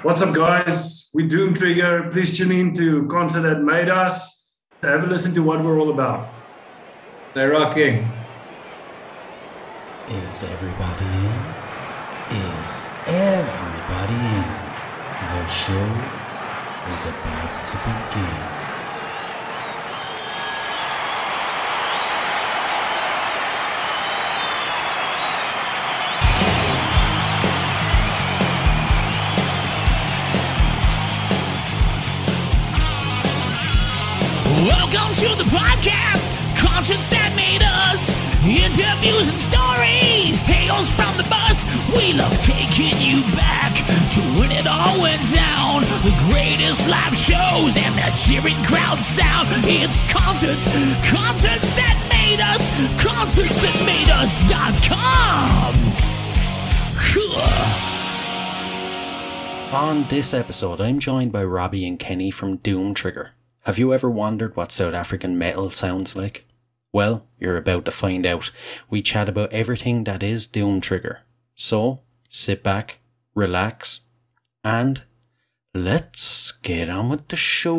What's up, guys? We Doom Trigger. Please tune in to Concert That Made Us. Have a listen to what we're all about. They're rocking. Is everybody in? Is everybody in? The show is about to begin. To the podcast, concerts that made us, interviews and stories, tales from the bus. We love taking you back to when it all went down. The greatest live shows and the cheering crowd sound. It's concerts, concerts that made us, concerts that made us.com. On this episode, I'm joined by Robbie and Kenny from Doom Trigger. Have you ever wondered what South African metal sounds like? Well, you're about to find out. We chat about everything that is Doom Trigger. So, sit back, relax, and let's get on with the show.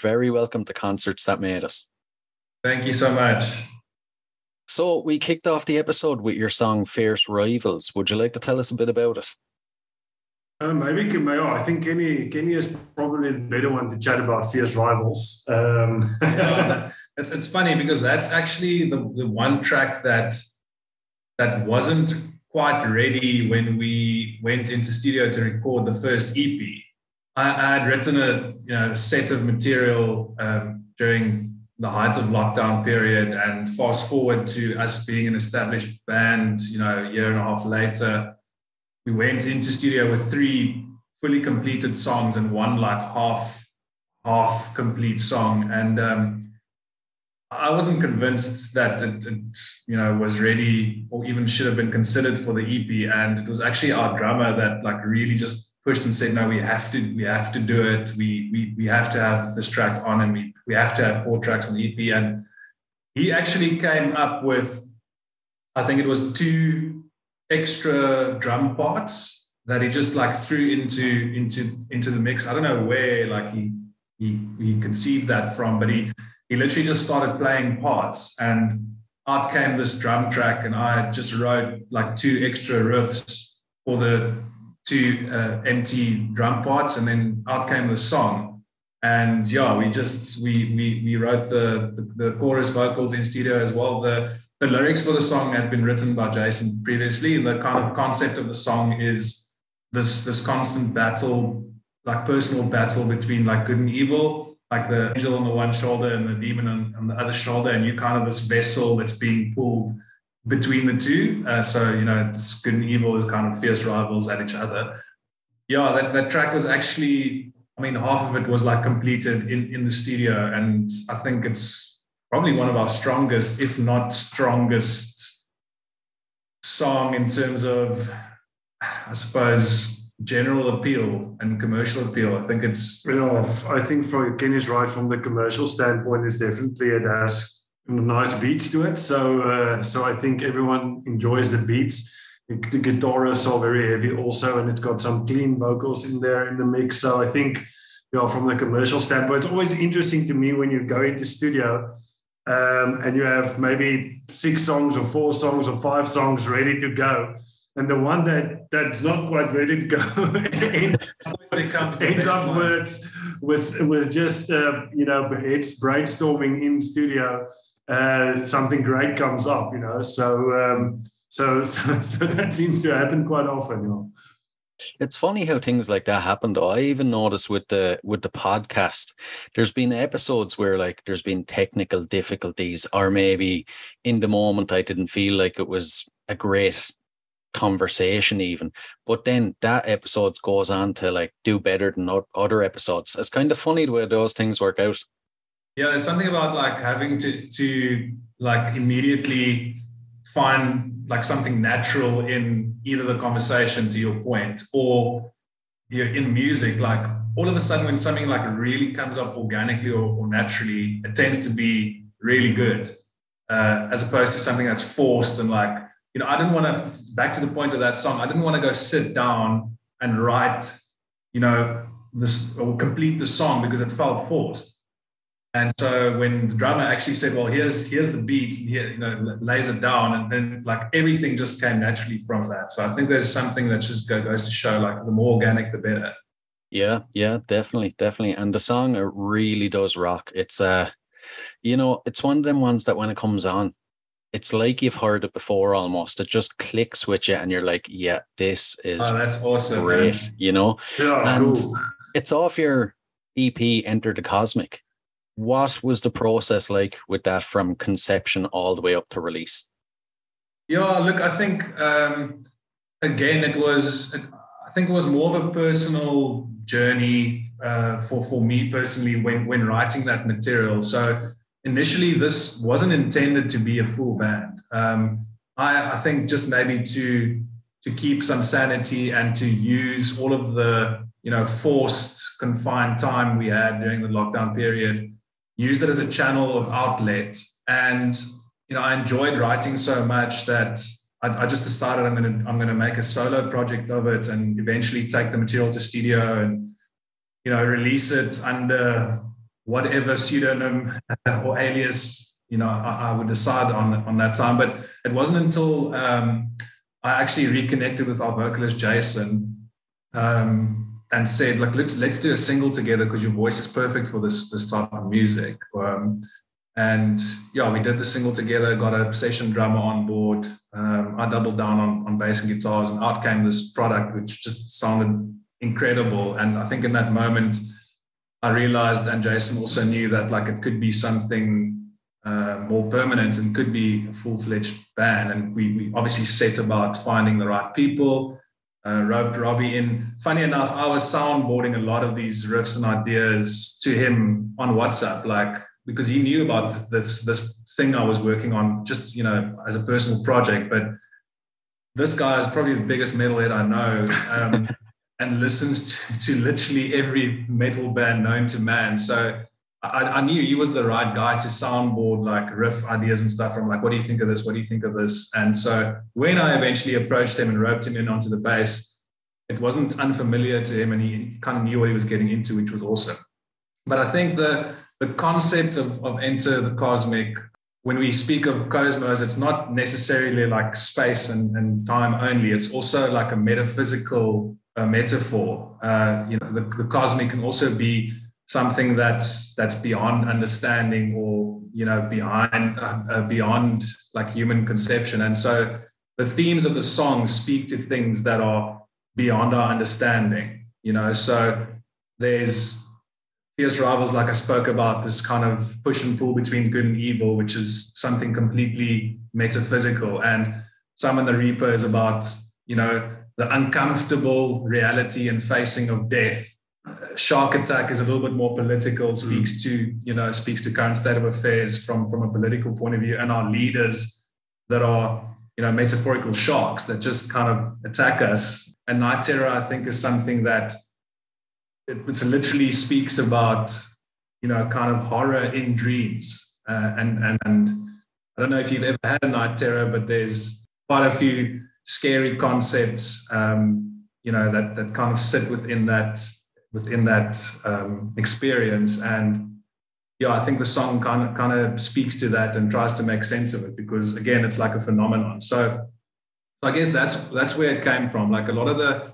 Very welcome to Concerts That Made Us. Thank you so much. So, we kicked off the episode with your song Fierce Rivals. Would you like to tell us a bit about it? Uh, maybe, Ken- yeah, I think Kenny, Kenny is probably the better one to chat about fierce rivals. Um, Yeah, it's it's funny because that's actually the, the one track that that wasn't quite ready when we went into studio to record the first EP. I, had written a you know set of material um, during the height of lockdown period, and fast forward to us being an established band, you know, a year and a half later, we we went into studio with three fully completed songs and one like half half complete song. And um, I wasn't convinced that it, it, you know was ready or even should have been considered for the EP and it was actually our drummer that like really just pushed and said no we have to we have to do it. We we, we have to have this track on and we we have to have four tracks on the EP and he actually came up with I think it was two extra drum parts that he just like threw into into into the mix. I don't know where like he he he conceived that from, but he he literally just started playing parts. And out came this drum track and I just wrote like two extra riffs for the two uh, empty drum parts and then out came the song and yeah we just we we, we wrote the, the, the chorus vocals in studio as well the the lyrics for the song had been written by Jason previously. The kind of concept of the song is this this constant battle, like personal battle between like good and evil, like the angel on the one shoulder and the demon on, on the other shoulder, and you kind of this vessel that's being pulled between the two. Uh, so you know, this good and evil is kind of fierce rivals at each other. Yeah, that, that track was actually, I mean, half of it was like completed in in the studio, and I think it's probably one of our strongest, if not strongest, song in terms of, I suppose, general appeal and commercial appeal. I think it's. You know, I think for Kenny's right from the commercial standpoint, it's definitely it has nice beats to it. So, uh, so I think everyone enjoys the beats. The guitar riffs are very heavy also, and it's got some clean vocals in there in the mix. So I think, you know, from the commercial standpoint, it's always interesting to me when you go into studio um, and you have maybe six songs or four songs or five songs ready to go. And the one that that's not quite ready to go ends, ends up with, with with just uh, you know it's brainstorming in studio. Uh, something great comes up, you know. So, um, so, so so that seems to happen quite often, you know. It's funny how things like that happen. I even noticed with the with the podcast, there's been episodes where like there's been technical difficulties, or maybe in the moment I didn't feel like it was a great conversation even but then that episode goes on to like do better than other episodes it's kind of funny the way those things work out yeah there's something about like having to to like immediately find like something natural in either the conversation to your point or you know, in music like all of a sudden when something like really comes up organically or, or naturally it tends to be really good uh, as opposed to something that's forced and like you know i didn't want to back to the point of that song i didn't want to go sit down and write you know this or complete the song because it felt forced and so when the drummer actually said, "Well, here's here's the beat," here you know lays it down, and then like everything just came naturally from that. So I think there's something that just goes to show like the more organic, the better. Yeah, yeah, definitely, definitely. And the song it really does rock. It's uh, you know, it's one of them ones that when it comes on, it's like you've heard it before almost. It just clicks with you, and you're like, "Yeah, this is oh, that's awesome, great," man. you know. Yeah, and cool. it's off your EP, Enter the Cosmic what was the process like with that from conception all the way up to release? Yeah, look, I think um, again it was I think it was more of a personal journey uh, for for me personally when when writing that material. So initially, this wasn't intended to be a full band. Um, I, I think just maybe to to keep some sanity and to use all of the you know forced confined time we had during the lockdown period used it as a channel of outlet. And you know, I enjoyed writing so much that I, I just decided I'm gonna I'm gonna make a solo project of it and eventually take the material to studio and you know release it under whatever pseudonym or alias you know I, I, would decide on on that time. But it wasn't until um, I actually reconnected with our vocalist Jason um, and said, "Look, let's let's do a single together because your voice is perfect for this this type of music." Um, and yeah, we did the single together. Got a session drummer on board. Um, I doubled down on on bass and guitars, and out came this product, which just sounded incredible. And I think in that moment, I realized, and Jason also knew that like it could be something uh, more permanent and could be a full fledged band. And we, we obviously set about finding the right people uh, roped Robbie in. Funny enough, I was soundboarding a lot of these riffs and ideas to him on WhatsApp, like because he knew about this this thing I was working on, just you know, as a personal project. But this guy is probably the biggest metalhead I know, um, and listens to, to literally every metal band known to man. So I, I, knew he was the right guy to soundboard like riff ideas and stuff. I'm like, what do you think of this? What do you think of this? And so when I eventually approached him and roped him in onto the bass, it wasn't unfamiliar to him and he kind of knew what he was getting into, which was awesome. But I think the the concept of, of enter the cosmic, when we speak of cosmos, it's not necessarily like space and, and time only. It's also like a metaphysical uh, metaphor. Uh, you know, the, the cosmic can also be something that's that's beyond understanding or you know behind uh, uh, beyond like human conception. And so the themes of the song speak to things that are beyond our understanding you know? So there's fierce rivals like i spoke about this kind of push and pull between good and evil which is something completely metaphysical. And summon the reaper is about you know the uncomfortable reality and facing of death Shark Attack is a little bit more political, speaks mm. to, you know, speaks to current state of affairs from, from a political point of view, and our leaders that are, you know, metaphorical sharks that just kind of attack us. And Night Terror, I think, is something that it, it literally speaks about, you know, kind of horror in dreams. Uh, and, and, and I don't know if you've ever had a Night Terror, but there's quite a few scary concepts, um, you know, that, that kind of sit within that within that um, experience. And yeah, I think the song kind of kind of speaks to that and tries to make sense of it because again, it's like a phenomenon. So, I guess that's that's where it came from. Like a lot of the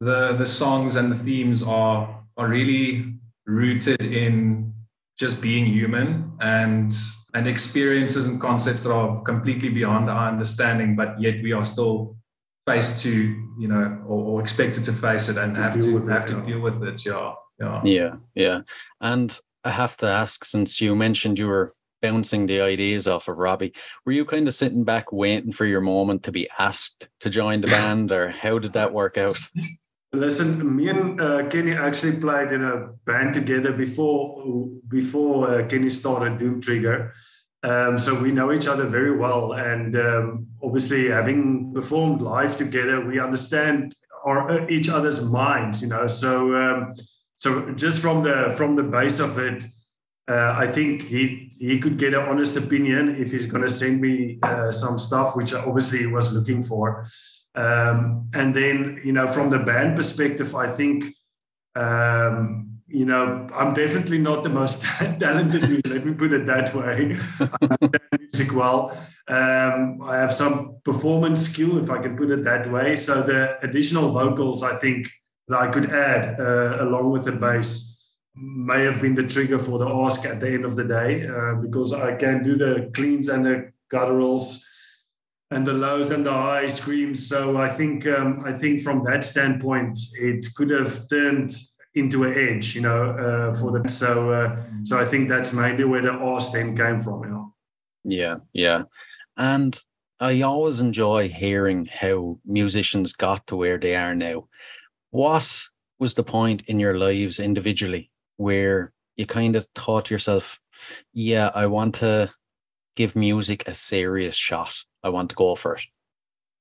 the the songs and the themes are are really rooted in just being human and and experiences and concepts that are completely beyond our understanding, but yet we are still faced to you know or, or expected to face it and to have to have it, to yeah. deal with it yeah yeah yeah yeah and i have to ask since you mentioned you were bouncing the ideas off of robbie were you kind of sitting back waiting for your moment to be asked to join the band or how did that work out Listen, me and uh, Kenny actually played in a band together before before uh, Kenny started Doom Trigger. Um, so we know each other very well, and um, obviously, having performed live together, we understand our each other's minds. You know, so um, so just from the from the base of it, uh, I think he he could get an honest opinion if he's going to send me uh, some stuff, which I obviously was looking for. Um, and then, you know, from the band perspective, I think um, you know, I'm definitely not the most talented musician. Let me put it that way. I music well. Um, I have some performance skill, if I can put it that way. So the additional vocals, I think that I could add uh, along with the bass may have been the trigger for the ask at the end of the day, uh, because I can do the cleans and the gutturals and the lows and the high screams. So I think um, I think from that standpoint, it could have turned into an edge, you know, uh, for the so uh, so I think that's mainly where the Austin came from, you know. Yeah, yeah, and I always enjoy hearing how musicians got to where they are now. What was the point in your lives individually where you kind of thought yourself, "Yeah, I want to give music a serious shot. I want to go for it."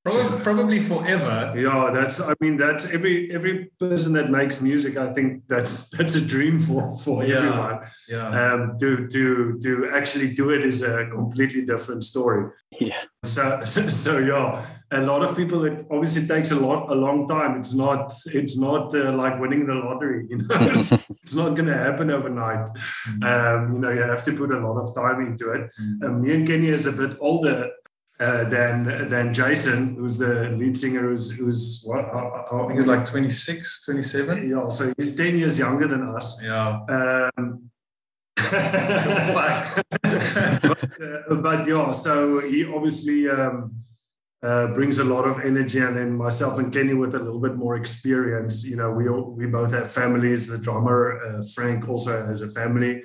Probably, probably forever. Yeah, that's. I mean, that's every every person that makes music. I think that's that's a dream for for yeah, everyone. Yeah. Um, to to to actually do it is a completely different story. Yeah. So so, so yeah, a lot of people. It obviously takes a lot a long time. It's not it's not uh, like winning the lottery. You know, it's, it's not going to happen overnight. Mm-hmm. Um, you know, you have to put a lot of time into it. Mm-hmm. Um, me and Kenny is a bit older uh, than than Jason, who's the lead singer, who's who's what I, I think he's like 26, 27. Yeah, so he's 10 years younger than us. Yeah. Um, but, uh, but, yeah, so he obviously um, uh, brings a lot of energy, and then myself and Kenny with a little bit more experience. You know, we all, we both have families. The drummer uh, Frank also has a family.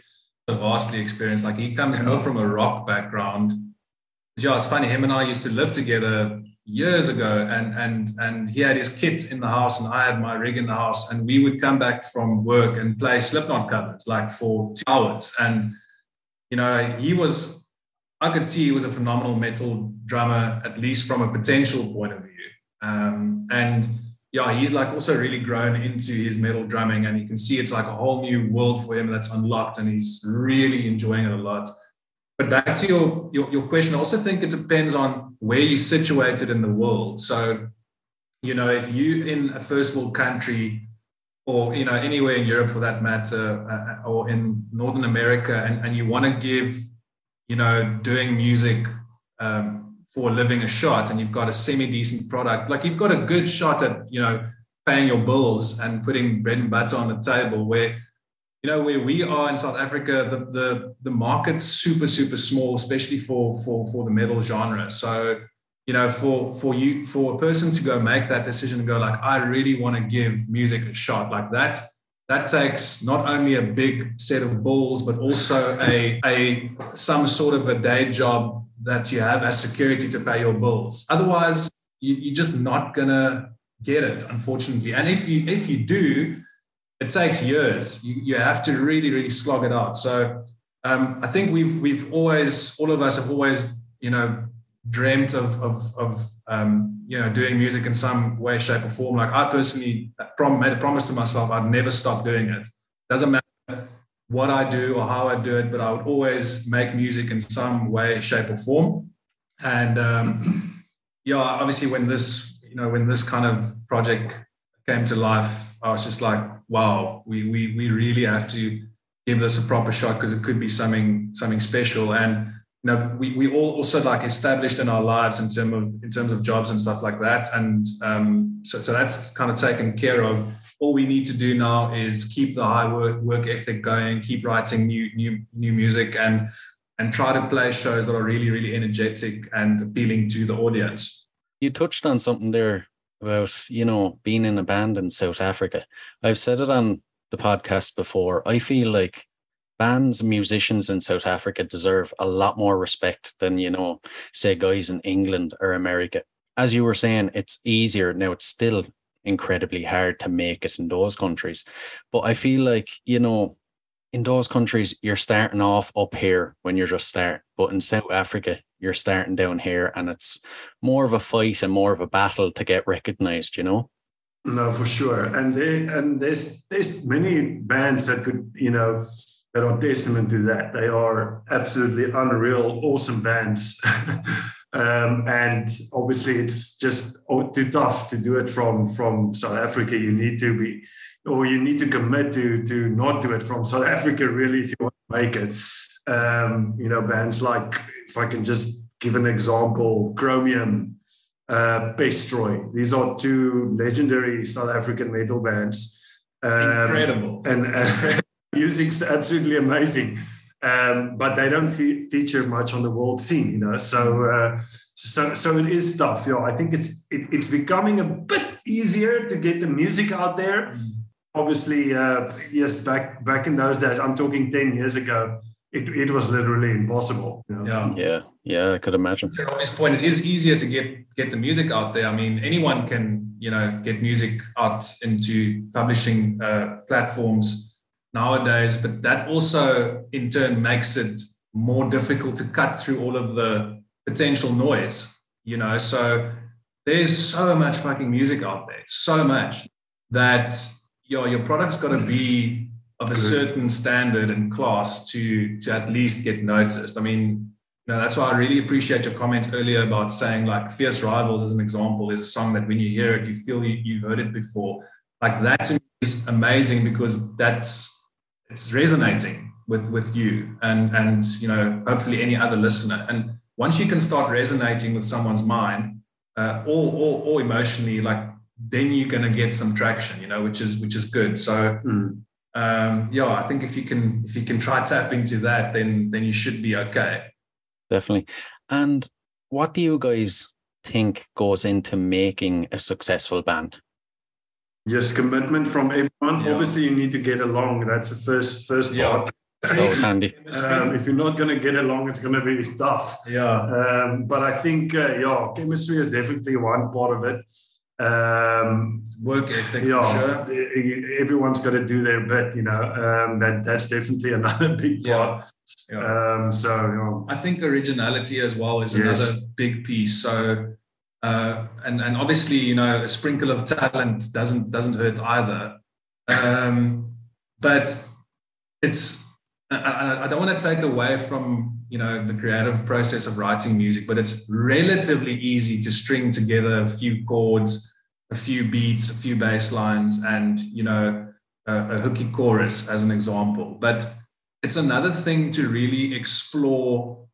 A vastly experienced. Like he comes more from a rock background yeah, it's funny. Him and I used to live together years ago, and and and he had his kit in the house, and I had my rig in the house, and we would come back from work and play Slipknot covers like for two hours, and you know he was, I could see he was a phenomenal metal drummer, at least from a potential point of view, um, and yeah, he's like also really grown into his metal drumming, and you can see it's like a whole new world for him that's unlocked, and he's really enjoying it a lot. But back to your, your, your question, I also think it depends on where you're situated in the world. So, you know, if you in a first world country, or you know anywhere in Europe for that matter, uh, or in Northern America, and, and you want to give, you know, doing music um, for a living a shot, and you've got a semi decent product, like you've got a good shot at, you know, paying your bills and putting bread and butter on the table, where you know where we are in South Africa, the the the market's super super small, especially for for for the metal genre. So you know for for you for a person to go make that decision and go like I really want to give music a shot like that. That takes not only a big set of balls, but also a a some sort of a day job that you have as security to pay your bills. Otherwise, you, you're just not gonna get it, unfortunately. And if you if you do, it takes years. You, you have to really, really slog it out. So um, I think we've we've always, all of us have always, you know, dreamt of of, of um, you know doing music in some way, shape, or form. Like I personally prom- made a promise to myself I'd never stop doing it. Doesn't matter what I do or how I do it, but I would always make music in some way, shape, or form. And um, yeah, obviously when this you know when this kind of project came to life, I was just like, wow, we we we really have to give this a proper shot because it could be something something special. And you know, we we all also like established in our lives in terms of in terms of jobs and stuff like that. And um, so so that's kind of taken care of. All we need to do now is keep the high work work ethic going, keep writing new new new music, and and try to play shows that are really really energetic and appealing to the audience. You touched on something there about you know being in a band in South Africa. I've said it on the podcast before. I feel like bands, musicians in South Africa deserve a lot more respect than you know, say guys in England or America. As you were saying, it's easier now. It's still incredibly hard to make it in those countries, but I feel like you know in those countries, you're starting off up here when you're just starting. But in South Africa, you're starting down here and it's more of a fight and more of a battle to get recognized, you know? No, for sure. And they, and there's there's many bands that could, you know, that are testament to that. They are absolutely unreal, awesome bands. um, and obviously it's just too tough to do it from from South Africa. You need to be or you need to commit to to not do it from South Africa really if you want to make it. Um, you know, bands like if I can just give an example, Chromium, uh, Pestroy. These are two legendary South African metal bands. Um, Incredible. And, and music's absolutely amazing. Um, but they don't fe- feature much on the world scene, you know. So, uh, so, so it is tough. You know, I think it's it, it's becoming a bit easier to get the music out there. Mm obviously, uh, yes, back back in those days, I'm talking 10 years ago, it, it was literally impossible. You know? Yeah. Yeah. Yeah. I could imagine. So on this point, it is easier to get, get the music out there. I mean, anyone can, you know, get music out into publishing uh, platforms nowadays, but that also in turn makes it more difficult to cut through all of the potential noise, you know? So there's so much fucking music out there, so much that your your product's got to be of a certain standard and class to to at least get noticed. I mean, you know, that's why I really appreciate your comment earlier about saying like "Fierce Rivals" as an example is a song that when you hear it, you feel you, you've heard it before. Like that is amazing because that's it's resonating with with you and and you know hopefully any other listener. And once you can start resonating with someone's mind, uh, or, or or emotionally, like then you're going to get some traction, you know, which is which is good. So mm. um, yeah, I think if you can if you can try tap into that, then then you should be okay. Definitely. And what do you guys think goes into making a successful band? Just commitment from everyone. Yeah. Obviously, you need to get along. That's the first first yeah. part. It's always handy. Um, if you're not going to get along, it's going to be tough. Yeah. Um, but I think, uh, yeah, chemistry is definitely one part of it. Um, Work ethic, yeah, sure. everyone's got to do their bit, you know. Um, that that's definitely another big part. Yeah. Um, so I think originality as well is Yes. another big piece. So, uh, and and obviously, you know, a sprinkle of talent doesn't doesn't hurt either. Um, but it's I, I don't want to take away from you know the creative process of writing music, but it's relatively easy to string together a few chords, a few beats, a few bass lines, and you know a, a hooky chorus as an example. But it's another thing to really explore,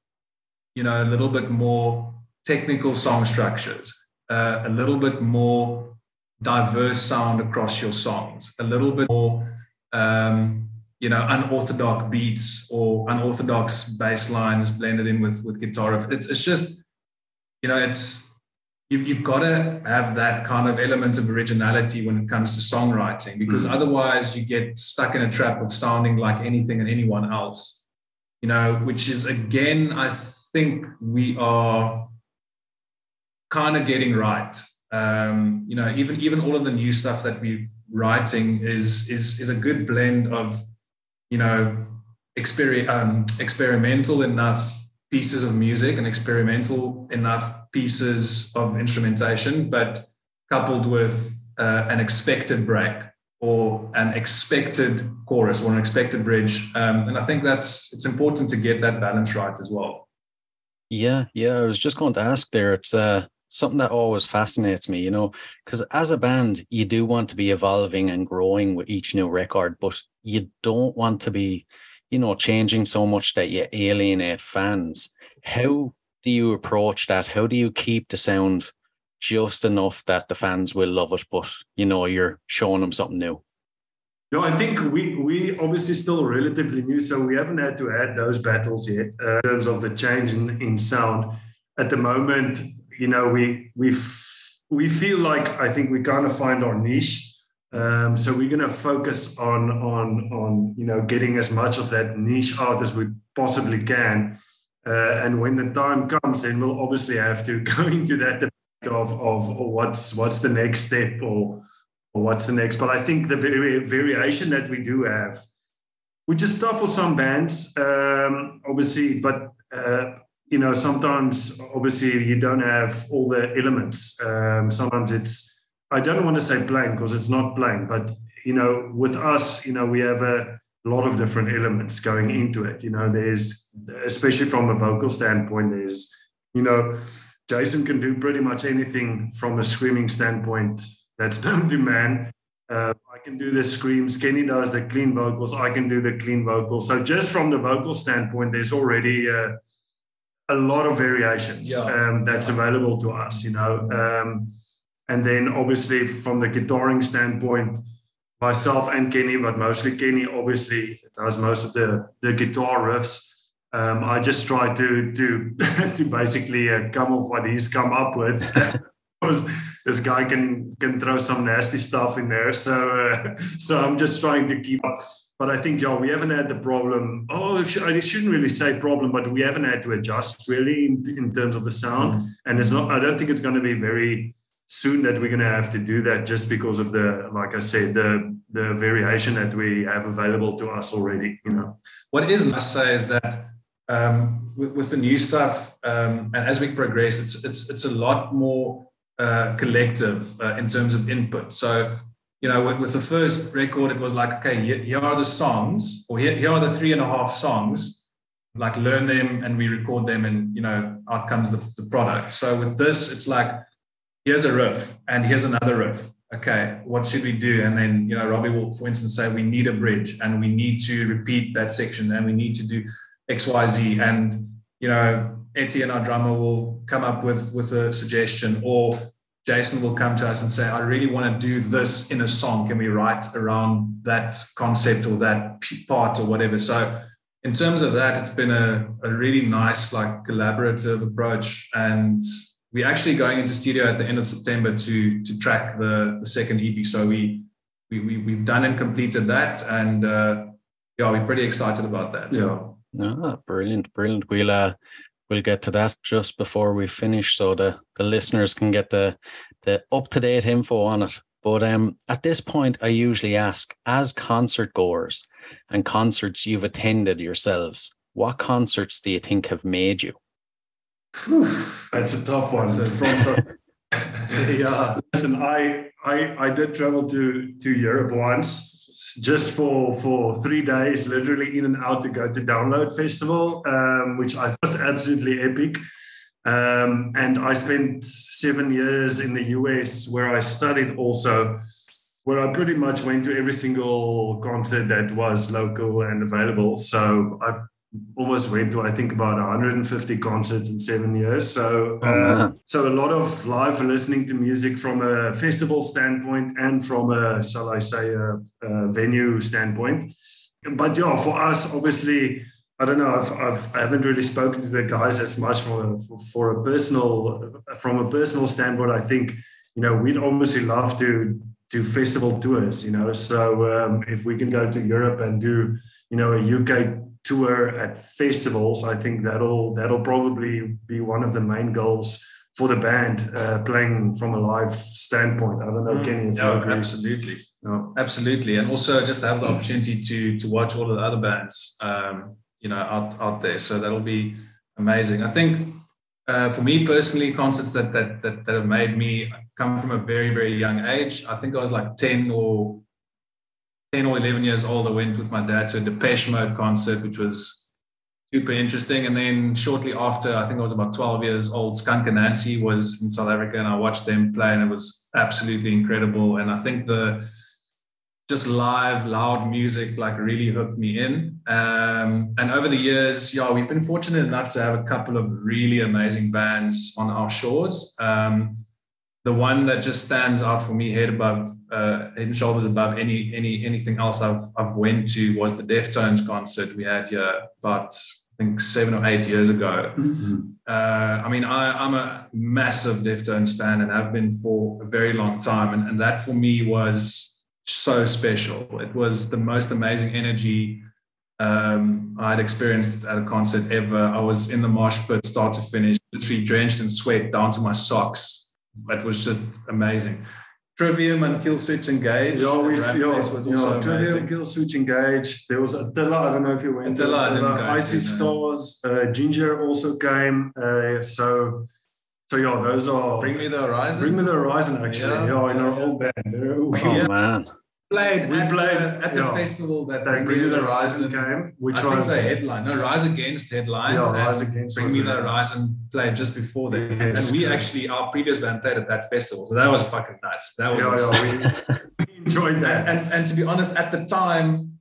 you know, a little bit more technical song structures, uh, a little bit more diverse sound across your songs, a little bit more, um, you know, unorthodox beats or unorthodox bass lines blended in with with guitar. It's it's just, you know, it's you've, you've got to have that kind of element of originality when it comes to songwriting because Mm. otherwise you get stuck in a trap of sounding like anything and anyone else you know which is again i think we are kind of getting right um, you know even even all of the new stuff that we're writing is is is a good blend of you know exper- um, experimental enough pieces of music and experimental enough pieces of instrumentation, but coupled with uh, an expected break or an expected chorus or an expected bridge. Um, and I think that's it's important to get that balance right as well. Yeah, yeah. I was just going to ask there. It's uh, something that always fascinates me, you know, because as a band, you do want to be evolving and growing with each new record, but you don't want to be, you know, changing so much that you alienate fans. How do you approach that? How do you keep the sound just enough that the fans will love it, but you know, you're showing them something new? No, I think we we obviously still relatively new, so we haven't had to add those battles yet uh, in terms of the change in, in sound. At the moment, you know, we we we feel like I think we kind of find our niche. Um, so we're going to focus on on on you know getting as much of that niche out as we possibly can. Uh, and when the time comes, then we'll obviously have to go into that debate of of what's what's the next step or or what's the next. But I think the vari- variation that we do have, which is tough for some bands, um, obviously, but uh, you know sometimes obviously you don't have all the elements. Um, sometimes it's I don't want to say blank because it's not blank, but you know with us, you know we have a lot of different elements going into it. You know, there's especially from a vocal standpoint, there's you know Jason can do pretty much anything from a screaming standpoint that's known to man. Uh, I can do the screams. Kenny does the clean vocals. I can do the clean vocals. So just from the vocal standpoint, there's already uh, a lot of variations Yeah. um, that's available to us. You know, um, and then obviously from the guitaring standpoint, myself and Kenny, but mostly Kenny, obviously does most of the the guitar riffs. Um, I just try to to to basically uh, come off what he's come up with. because this guy can can throw some nasty stuff in there. So uh, so I'm just trying to keep up. But I think yeah, we haven't had the problem. Oh, I shouldn't really say problem, but we haven't had to adjust really in, in terms of the sound. And it's not. I don't think it's going to be very soon that we're going to have to do that just because of the like I said the the variation that we have available to us already. You know. What is nice say is that um, with, with the new stuff, um, and as we progress, it's it's it's a lot more uh, collective uh, in terms of input. So, you know, with, with the first record, it was like, okay, here, here are the songs, or here, here are the three and a half songs. Like learn them, and we record them, and you know, out comes the, the product. So with this, it's like, here's a riff, and here's another riff. Okay, what should we do? And then you know, Robbie will, for instance, say we need a bridge, and we need to repeat that section, and we need to do X, Y, Z, and you know, Etienne, our drummer, will come up with with a suggestion, or Jason will come to us and say, "I really want to do this in a song. Can we write around that concept or that part or whatever?" So, in terms of that, it's been a, a really nice, like, collaborative approach, and we're actually going into studio at the end of September to to track the the second EP. So we we, we we've done and completed that, and uh, yeah, we're pretty excited about that. Yeah. Ah, brilliant, brilliant. We'll uh, we'll get to that just before we finish, so the the listeners can get the the up to date info on it. But um, at this point, I usually ask, as concert goers and concerts you've attended yourselves, what concerts do you think have made you? That's a tough one. A- From so- yeah. Listen, I, I I did travel to to Europe once, just for for three days, literally in and out to go to Download Festival, um, which I thought was absolutely epic. Um, and I spent seven years in the US where I studied also, where I pretty much went to every single concert that was local and available. So I almost went to I think about 150 concerts in seven years. So Oh, uh, so a lot of live listening to music from a festival standpoint and from a shall I say a, a venue standpoint. But yeah, for us obviously. I don't know. I've, I've I haven't really spoken to the guys as much from a, for, for a personal from a personal standpoint. I think you know we'd obviously love to do festival tours. You know, so um, if we can go to Europe and do you know a UK tour at festivals, I think that'll that'll probably be one of the main goals for the band uh, playing from a live standpoint. I don't know, Kenny, if you agree. absolutely. No. Absolutely, and also just to have the opportunity to to watch all of the other bands, um, you know, out out there. So that'll be amazing. I think uh, for me personally, concerts that, that that that have made me come from a very very young age. I think I was like ten or ten or eleven years old. I went with my dad to a Depeche Mode concert, which was super interesting. And then shortly after, I think I was about twelve years old. Skunk Anansie was in South Africa, and I watched them play, and it was absolutely incredible. And I think the just live, loud music like really hooked me in. Um, and over the years, yeah, we've been fortunate enough to have a couple of really amazing bands on our shores. Um, the one that just stands out for me, head above, uh, head and shoulders above any any anything else I've I've went to was the Deftones concert we had here about I think seven or eight years ago. Uh, I mean, I, I'm a massive Deftones fan and have been for a very long time. And, and that for me was so special. It was the most amazing energy um, I'd experienced at a concert ever. I was in the mosh pit, start to finish, literally drenched in sweat down to my socks. It was just amazing. Trivium and Killswitch Engage. Yeah, we see. Yeah, was yeah, also Trivium, amazing. Killswitch Engage. There was Attila. I don't know if you went. to Attila, I didn't go, I See no. Stars. Uh, Ginger also came. Uh, so, so yeah, those are. Bring Me the Horizon. Bring me the horizon. Actually, Yeah, yeah, in our old band. Uh, Oh Yeah. man. Played We at, played, the, at the yeah. festival that that Bring Me the Horizon came, which I think was the headline. No, Rise Against headline. Yeah, Rise Against Bring Me the. Horizon played just before that. Yes, and we correct. actually, our previous band played at that festival. So that was fucking nuts. That was yeah, awesome. yeah, we, enjoyed that. And, and, and to be honest, at the time,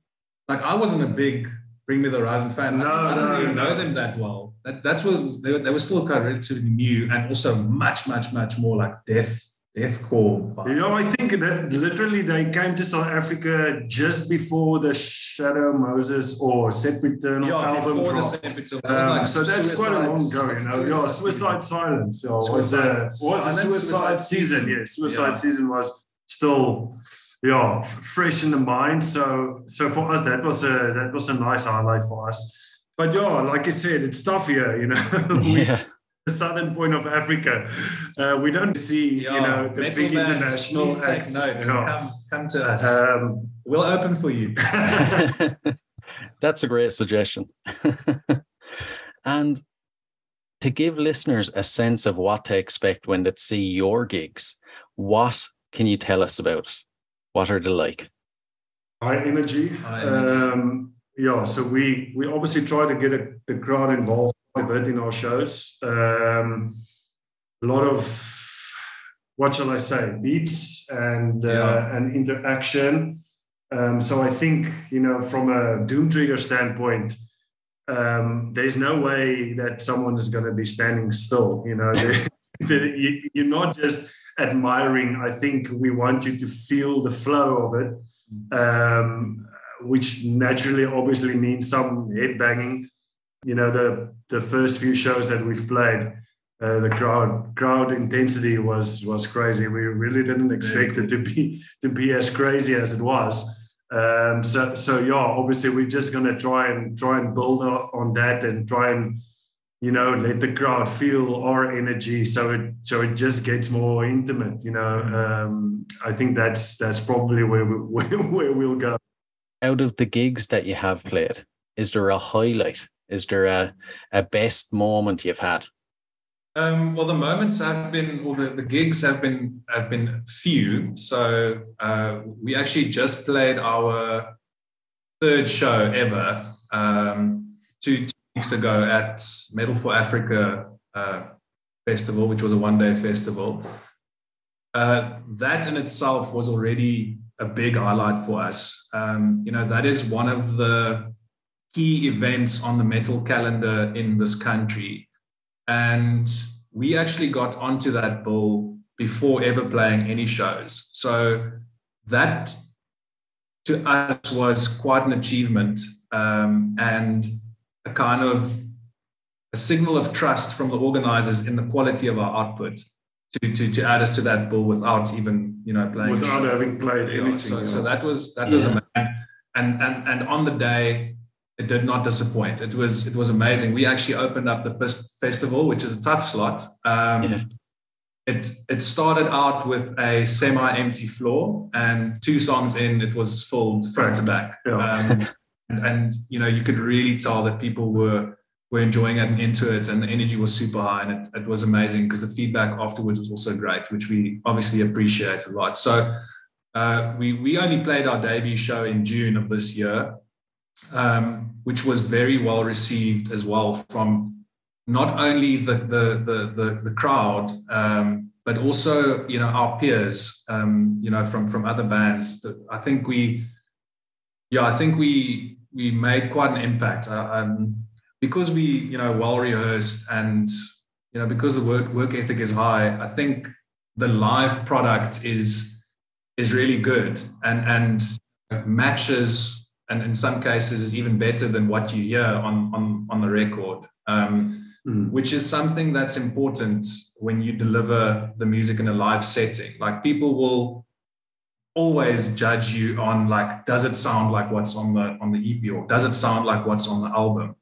like I wasn't a big Bring Me the Horizon fan. No, I, I didn't no, even no. know them that well. That, that's what they, they were still kind of relatively new and also much, much, much more like death, deathcore. vibe. You know, I think that literally they came to South Africa just before the Shadow Moses or Sempiternal Yeah, album before the dropped. Sepultura. That Um, like so that's quite a long Suicide- ago, you know. Yeah, Suicide Silence. Yeah, was, uh, Suicide- was Silence, Suicide, Suicide Season. Season. Yeah, Suicide Yeah. Season was still, yeah, f- fresh in the mind. So, so for us, that was a that was a nice highlight for us. But yeah, like you said, it's tough here, you know. We- Yeah. The southern point of Africa, uh, we don't see, Yeah, you know, the big bands, international please take note. and Come, come to us. Um, we'll open for you. That's a great suggestion. and to give listeners a sense of what to expect when they see your gigs, what can you tell us about it? What are they like? high energy. High energy. Um, yeah, so we we obviously try to get a, the crowd involved a bit in our shows. Um, a lot of what shall I say, beats and uh, Yeah. and interaction. Um, so I think you know from a Doom Trigger standpoint. Um, there's no way that someone is going to be standing still. You know, They- they- you- you're not just admiring. I think we want you to feel the flow of it um, which naturally obviously means some head banging. You know, the the first few shows that we've played, uh, the crowd crowd intensity was was crazy. We really didn't expect it to be to be as crazy as it was. Um, so so yeah, obviously we're just gonna try and try and build on that and try and you know let the crowd feel our energy so it so it just gets more intimate you know um, i think that's that's probably where, we, where, where we'll go out of the gigs that you have played is there a highlight is there a, a best moment you've had um, well, the moments have been, or the, the gigs have been have been few. So uh, we actually just played our third show ever um, two, two, weeks ago at Metal for Africa uh, festival, which was a one day festival. Uh, that in itself was already a big highlight for us. Um, you know, that is one of the key events on the metal calendar in this country and we actually got onto that bill before ever playing any shows. So that to us was quite an achievement um, and a kind of a signal of trust from the organizers in the quality of our output to, to, to add us to that bill without even you know playing without having played anything. So, so that was that was yeah. amazing. And and and on the day it did not disappoint. It was it was amazing. We actually opened up the first festival, which is a tough slot. Um, yeah. It it started out with a semi-empty floor, and two songs in, it was filled front to back. Yeah. Um, and, and, you know you could really tell that people were were enjoying it and into it, and the energy was super high, and it, it was amazing because the feedback afterwards was also great, which we obviously appreciate a lot. So. Uh, we we only played our debut show in June of this year, um, which was very well received as well from not only the the the the, the crowd, um, but also you know our peers, um, you know from from other bands. I think we, yeah, I think we we made quite an impact uh, um, because we you know well rehearsed and you know because the work work ethic is high. I think the live product is is really good and and matches and in some cases even better than what you hear on on, on the record. Um, mm. which is something that's important when you deliver the music in a live setting. Like people will always judge you on like does it sound like what's on the on the ep or does it sound like what's on the album?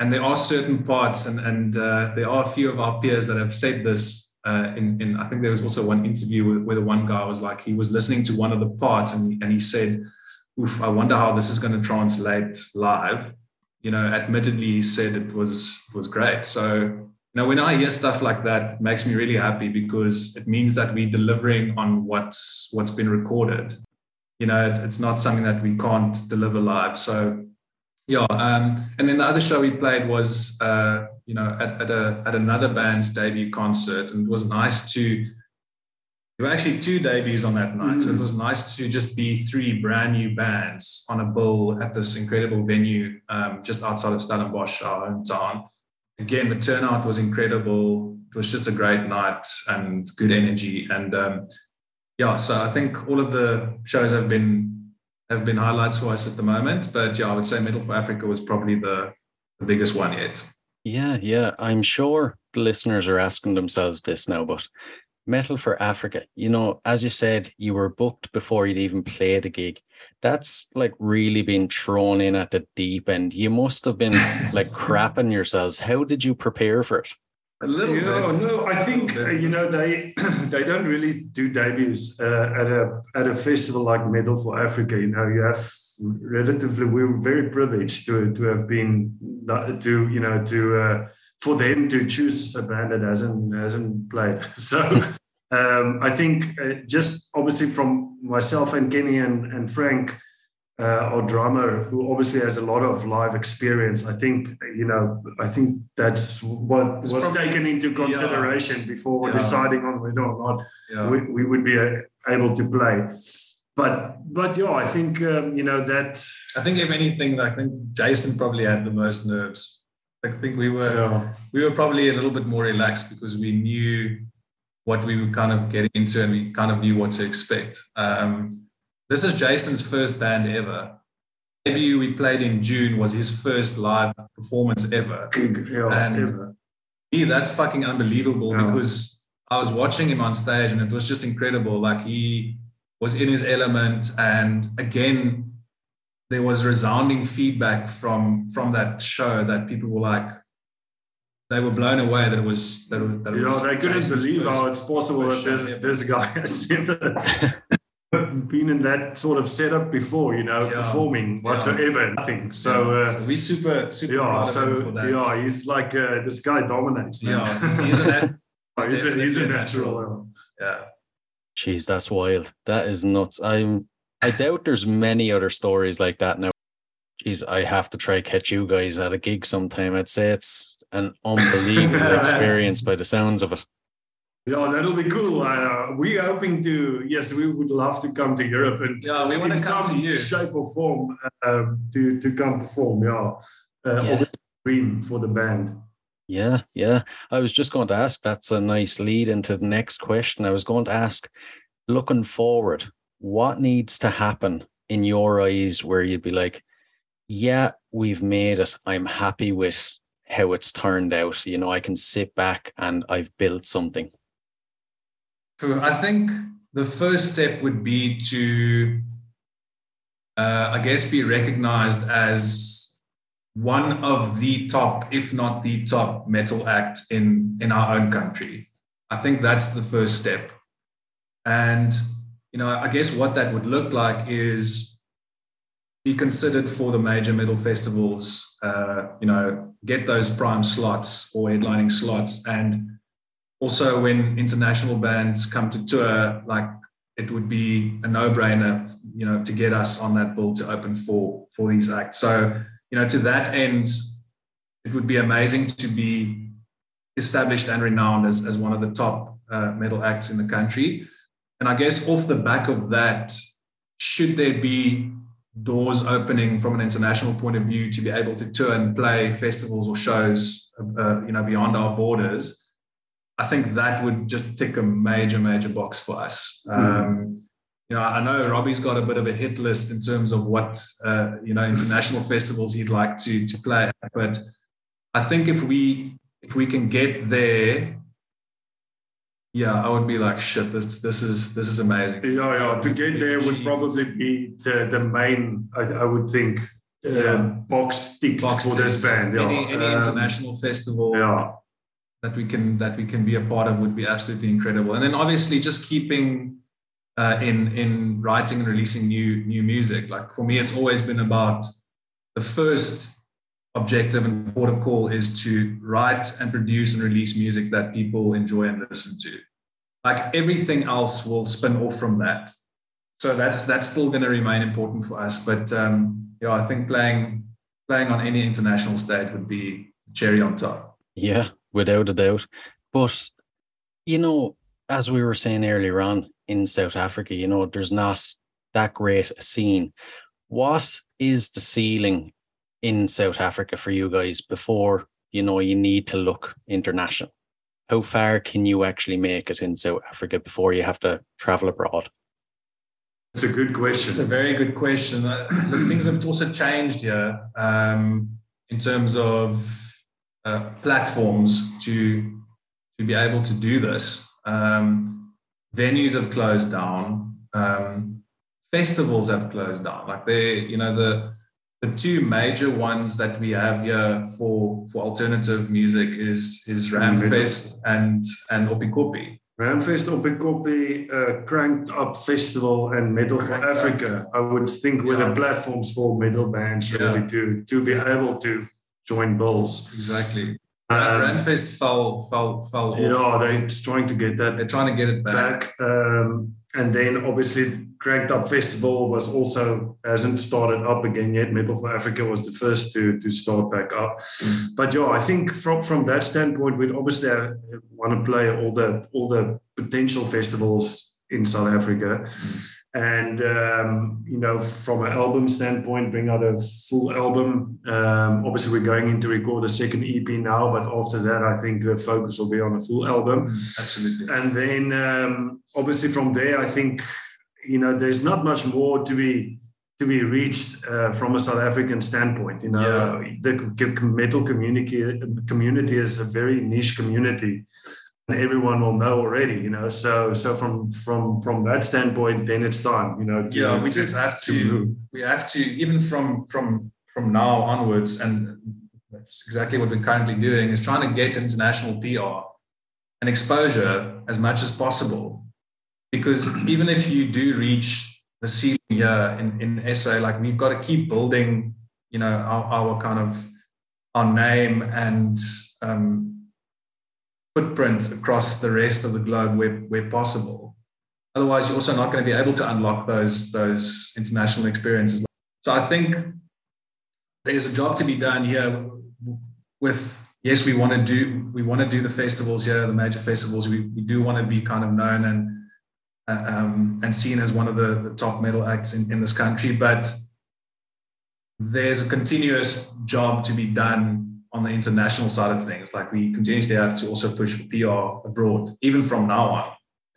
And there are certain parts and and uh, there are a few of our peers that have said this uh, in, in i think there was also one interview where, where the one guy was like he was listening to one of the parts and, and he said oof, I wonder how this is going to translate live. You know, admittedly, he said it was was great. So, you know, when I hear stuff like that, makes me really happy because it means that we're delivering on what's what's been recorded. You know, it, it's not something that we can't deliver live. So, yeah. Um, and then the other show we played was, uh, you know, at, at a at another band's debut concert, and it was nice to there were actually two debuts on that night. Mm. So it mm. was nice to just be three brand new bands on a bill at this incredible venue um, just outside of Stellenbosch, our hometown. Again, the turnout was incredible. It was just a great night and good energy. And um, yeah, so I think all of the shows have been have been highlights for us at the moment. But yeah, I would say Metal for Africa was probably the, the biggest one yet. Yeah, yeah. I'm sure the listeners are asking themselves this now, but Metal for Africa. You know, as you said, you were booked before you'd even played a gig. That's like really been thrown in at the deep end. You must have been like crapping yourselves. How did you prepare for it? A little yeah, bit. No, I think uh, you know they they don't really do debuts uh, at a at a festival like Metal for Africa. You know, you have relatively we're very privileged to to have been to you know to uh, for them to choose a band that hasn't hasn't played. So um, I think uh, just obviously from myself and Kenny and, and Frank, uh, our drummer, who obviously has a lot of live experience, I think you know I think that's what was probably, taken into consideration yeah. before yeah. deciding on whether or not yeah. we, we would be uh, able to play but but yeah, I think um, you know that. I think if anything, I think Jason probably had the most nerves I think we were yeah. we were probably a little bit more relaxed because we knew what we were kind of getting into and we kind of knew what to expect. Um, this is Jason's first band ever. Debut we played in June was his first live performance ever. Yeah, and ever. That's fucking unbelievable yeah. because I was watching him on stage and it was just incredible. Like he was in his element, and again, there was resounding feedback from from that show that people were like, they were blown away that it was that, it, that it You know, they couldn't Jason's believe first- how it's possible that first show this, ever. this guy has never been in that sort of setup before, you know, Yeah. performing Yeah. whatsoever, nothing. So, uh, we super super yeah, proud of him so for that. yeah, he's like, uh, this guy dominates. man. yeah, he's, he's a nat- he's, a, he's a a natural. yeah. Jeez, that's wild. That is nuts. I'm I doubt there's many other stories like that now. Jeez, I have to try catch you guys at a gig sometime. I'd say it's an unbelievable experience by the sounds of it. Yeah, that'll be cool. Uh, we're hoping to, yes, we would love to come to Europe and Yeah, we wanna come to some you. shape or form um, to, to come perform. Yeah, uh, Yeah. a dream for the band. Yeah, yeah. I was just going to ask. That's a nice lead into the next question. I was going to ask, looking forward, what needs to happen in your eyes where you'd be like, yeah, we've made it. I'm happy with how it's turned out. You know, I can sit back and I've built something. So I think the first step would be to, uh, I guess, be recognized as one of the top, if not the top, metal act in in our own country. I think that's the first step, and you know, I guess what that would look like is be considered for the major metal festivals. Uh, you know, get those prime slots or headlining slots, and also when international bands come to tour, like it would be a no-brainer, you know, to get us on that bill to open for for these acts. So, you know, to that end, it would be amazing to be established and renowned as, as one of the top uh, metal acts in the country. And I guess off the back of that, should there be doors opening from an international point of view to be able to tour and play festivals or shows, uh, you know, beyond our borders, I think that would just tick a major, major box for us. Um, you know, I know Robbie's got a bit of a hit list in terms of what uh, you know international festivals he'd like to to play at, but I think if we if we can get there, yeah, I would be like, shit, this this is this is amazing. Yeah, yeah. To get there would probably be the, the main, I, I would think, uh, Yeah. box tick Box for this band. Yeah. Any any Um, international festival Yeah. that we can that we can be a part of would be absolutely incredible. And then obviously just keeping uh, in in writing and releasing new new music. Like for me, it's always been about the first objective and port of call is to write and produce and release music that people enjoy and listen to. Like everything else will spin off from that. So that's that's still going to remain important for us. But um, yeah, I think playing playing on any international stage would be cherry on top. Yeah, without a doubt. But, you know, as we were saying earlier on in South Africa, you know, there's not that great a scene. What is the ceiling in South Africa for you guys before, you know, you need to look international? How far can you actually make it in South Africa before you have to travel abroad? It's a good question. It's a very good question. Uh, things have also changed here um, in terms of uh, platforms to to be able to do this. Um, venues have closed down. Um, festivals have closed down. Like they, you know, the the two major ones that we have here for for alternative music is is Ramfest and and Oppikoppi. Ramfest op een kopie, uh, Cranked Up Festival and Metal for. Africa. I would think with Yeah. the platforms for metal bands Yeah. really to, to be able to join bills. Exactly. Um, Ramfest fell fell fell off. yeah, they're trying to get that They're trying to get it back. back. Um, and then obviously Cranked Up Festival was also hasn't started up again yet. Metal for Africa was the first to to start back up. But yeah, I think from from that standpoint, we'd obviously uh, want to play all the all the potential festivals in South Africa. And um, you know, from an album standpoint, bring out a full album. Um, obviously, we're going in to record a second EP now, but after that, I think the focus will be on a full album. Absolutely. And then um, obviously from there, I think you know there's not much more to be to be reached uh, from a South African standpoint. You know, the c- c- metal community community is a very niche community. Everyone will know already. You know, so so from from from that standpoint, then it's time. You know, yeah, we just have to, to we have to even from from from now onwards, and that's exactly what we're currently doing is trying to get international PR and exposure as much as possible. Because even if you do reach the ceiling here in, in SA, like we've got to keep building, you know, our, our kind of our name and um, footprint across the rest of the globe where, where possible. Otherwise, you're also not going to be able to unlock those, those international experiences. So I think there's a job to be done here with yes, we want to do we want to do the festivals here, the major festivals. We, we do want to be kind of known and um, and seen as one of the, the top metal acts in, in this country, but there's a continuous job to be done on the international side of things. Like we continuously have to also push for PR abroad, even from now on.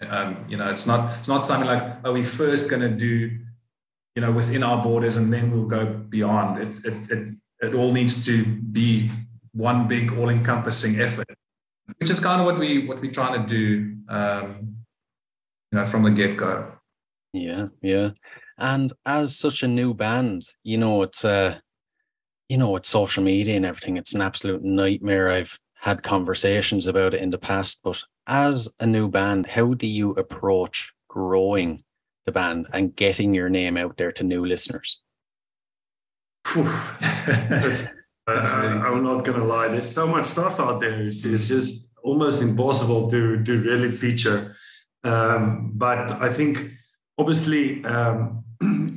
Um, you know, it's not it's not something like are we first going to do, you know, within our borders and then we'll go beyond. It it it, it all needs to be one big all-encompassing effort, which is kind of what we what we're trying to do, um, you know, from the get-go. Yeah, yeah. And as such a new band, you know, it's uh you know, it's social media and everything. It's an absolute nightmare. I've had conversations about it in the past, but as a new band, how do you approach growing the band and getting your name out there to new listeners? Uh, I'm not gonna lie. There's so much stuff out there. It's, it's just almost impossible to to really feature. Um, but I think obviously, um,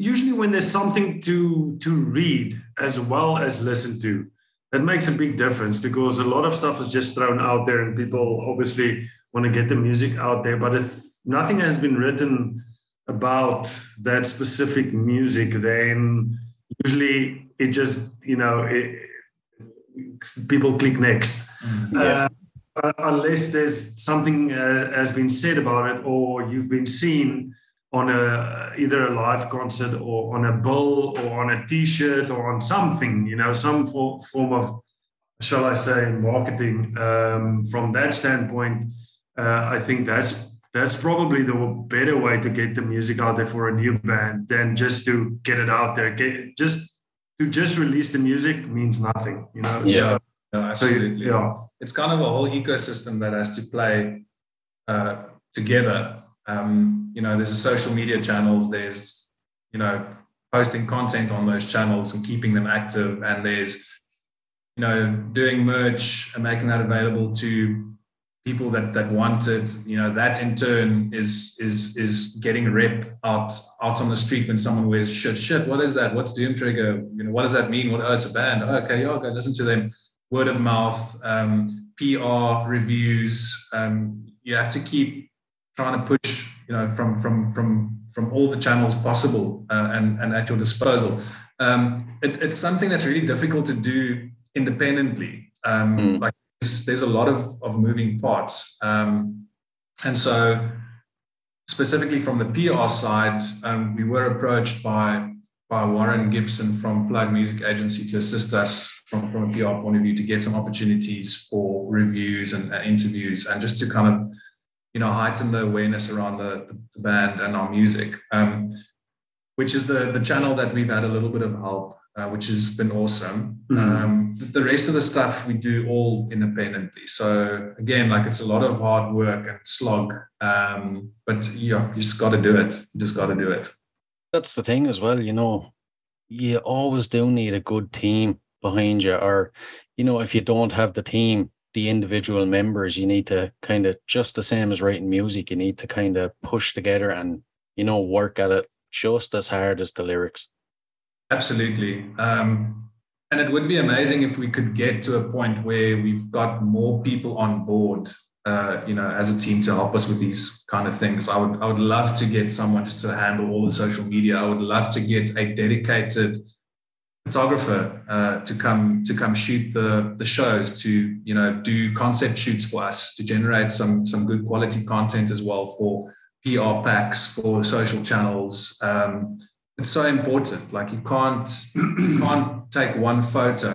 usually when there's something to to read as well as listen to, that makes a big difference because a lot of stuff is just thrown out there, and people obviously want to get the music out there. But if nothing has been written about that specific music, then usually it just you know it, people click next. Mm-hmm. Yeah. Uh, unless there's something uh, has been said about it or you've been seen on a either a live concert or on a bill or on a t-shirt or on something you know some for, form of shall i say marketing um, from that standpoint uh, i think that's that's probably the better way to get the music out there for a new band than just to get it out there get just to just release the music means nothing, you know. Yeah, so, absolutely. So, yeah, it's kind of a whole ecosystem that has to play uh, together. Um, you know, there's a social media channels. There's you know posting content on those channels and keeping them active, and there's you know doing merch and making that available to people that that want it. You know that in turn is is is getting rep out out on the street when someone wears shit. Shit what is that? What's doom trigger? You know what does that mean? What oh it's a band. Oh, okay yeah go listen to them. Word of mouth um, pr reviews um, you have to keep trying to push you know from from from from all the channels possible uh, and and at your disposal um, it, it's something that's really difficult to do independently um, mm. like there's a lot of, of moving parts. Um, and so, specifically from the PR side, um, we were approached by, by Warren Gibson from Plug Music Agency to assist us from, from a PR point of view to get some opportunities for reviews and, and interviews and just to kind of you know heighten the awareness around the, the band and our music um, which is the the channel that we've had a little bit of help uh, which has been awesome. Mm-hmm. Um, the rest of the stuff we do all independently. So again, like it's a lot of hard work and slog, um, but yeah, you just got to do it. You just got to do it. That's the thing as well. You know, you always do need a good team behind you, or you know, if you don't have the team, the individual members, you need to kind of just the same as writing music. You need to kind of push together and you know work at it just as hard as the lyrics. Absolutely. Um, and it would be amazing if we could get to a point where we've got more people on board, uh, you know, as a team to help us with these kind of things. I would, I would love to get someone just to handle all the social media. I would love to get a dedicated photographer uh, to come to come shoot the the shows, to you know, do concept shoots for us, to generate some some good quality content as well for PR packs for social channels. Um, it's so important. Like you can't you can't take one photo,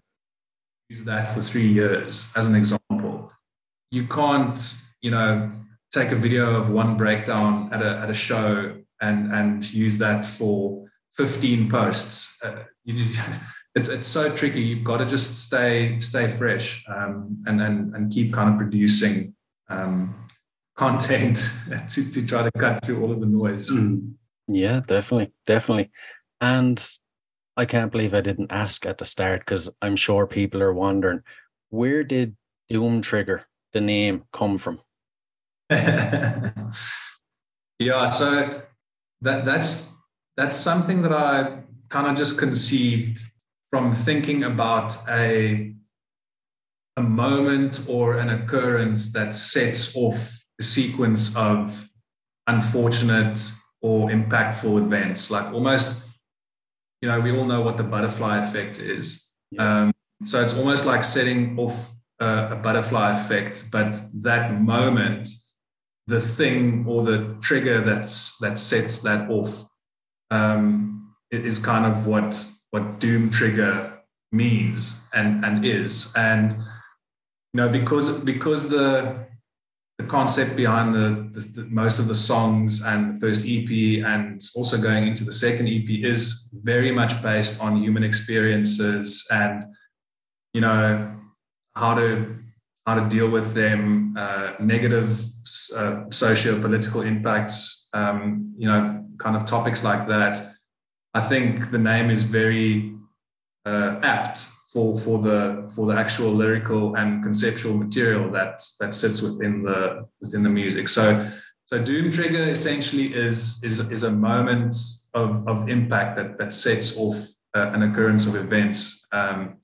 use that for three years as an example. You can't you know take a video of one breakdown at a at a show and and use that for 15 posts. Uh, you, it's it's so tricky. You've got to just stay stay fresh um, and and and keep kind of producing um, content to to try to cut through all of the noise. Mm. Yeah, definitely, definitely. And I can't believe I didn't ask at the start because I'm sure people are wondering where did Doom Trigger, the name, come from? yeah, so that that's that's something that I kind of just conceived from thinking about a a moment or an occurrence that sets off a sequence of unfortunate or impactful events like almost you know we all know what the butterfly effect is Yeah. um, so it's almost like setting off a, a butterfly effect but that moment the thing or the trigger that's that sets that off um, is kind of what what doom trigger means and and is. And you know because because the the concept behind the, the, the most of the songs and the first EP and also going into the second EP is very much based on human experiences and you know how to how to deal with them uh, negative uh, socio-political impacts um, you know kind of topics like that I think the name is very uh, apt for for the for the actual lyrical and conceptual material that that sits within the within the music. So so Doom Trigger essentially is is is a moment of of impact that that sets off uh, an occurrence of events. Um,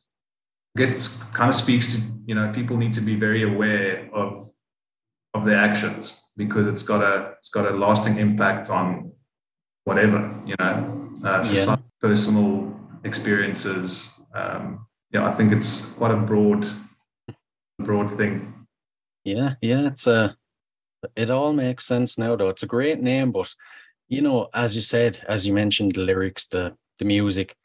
I guess it kind of speaks to you know people need to be very aware of of their actions because it's got a it's got a lasting impact on whatever you know uh, society, personal experiences. Um, yeah, I think it's quite a broad, broad thing. Yeah, yeah, it's a. It all makes sense now, though. It's a great name, but you know, as you said, as you mentioned, the lyrics, the the music,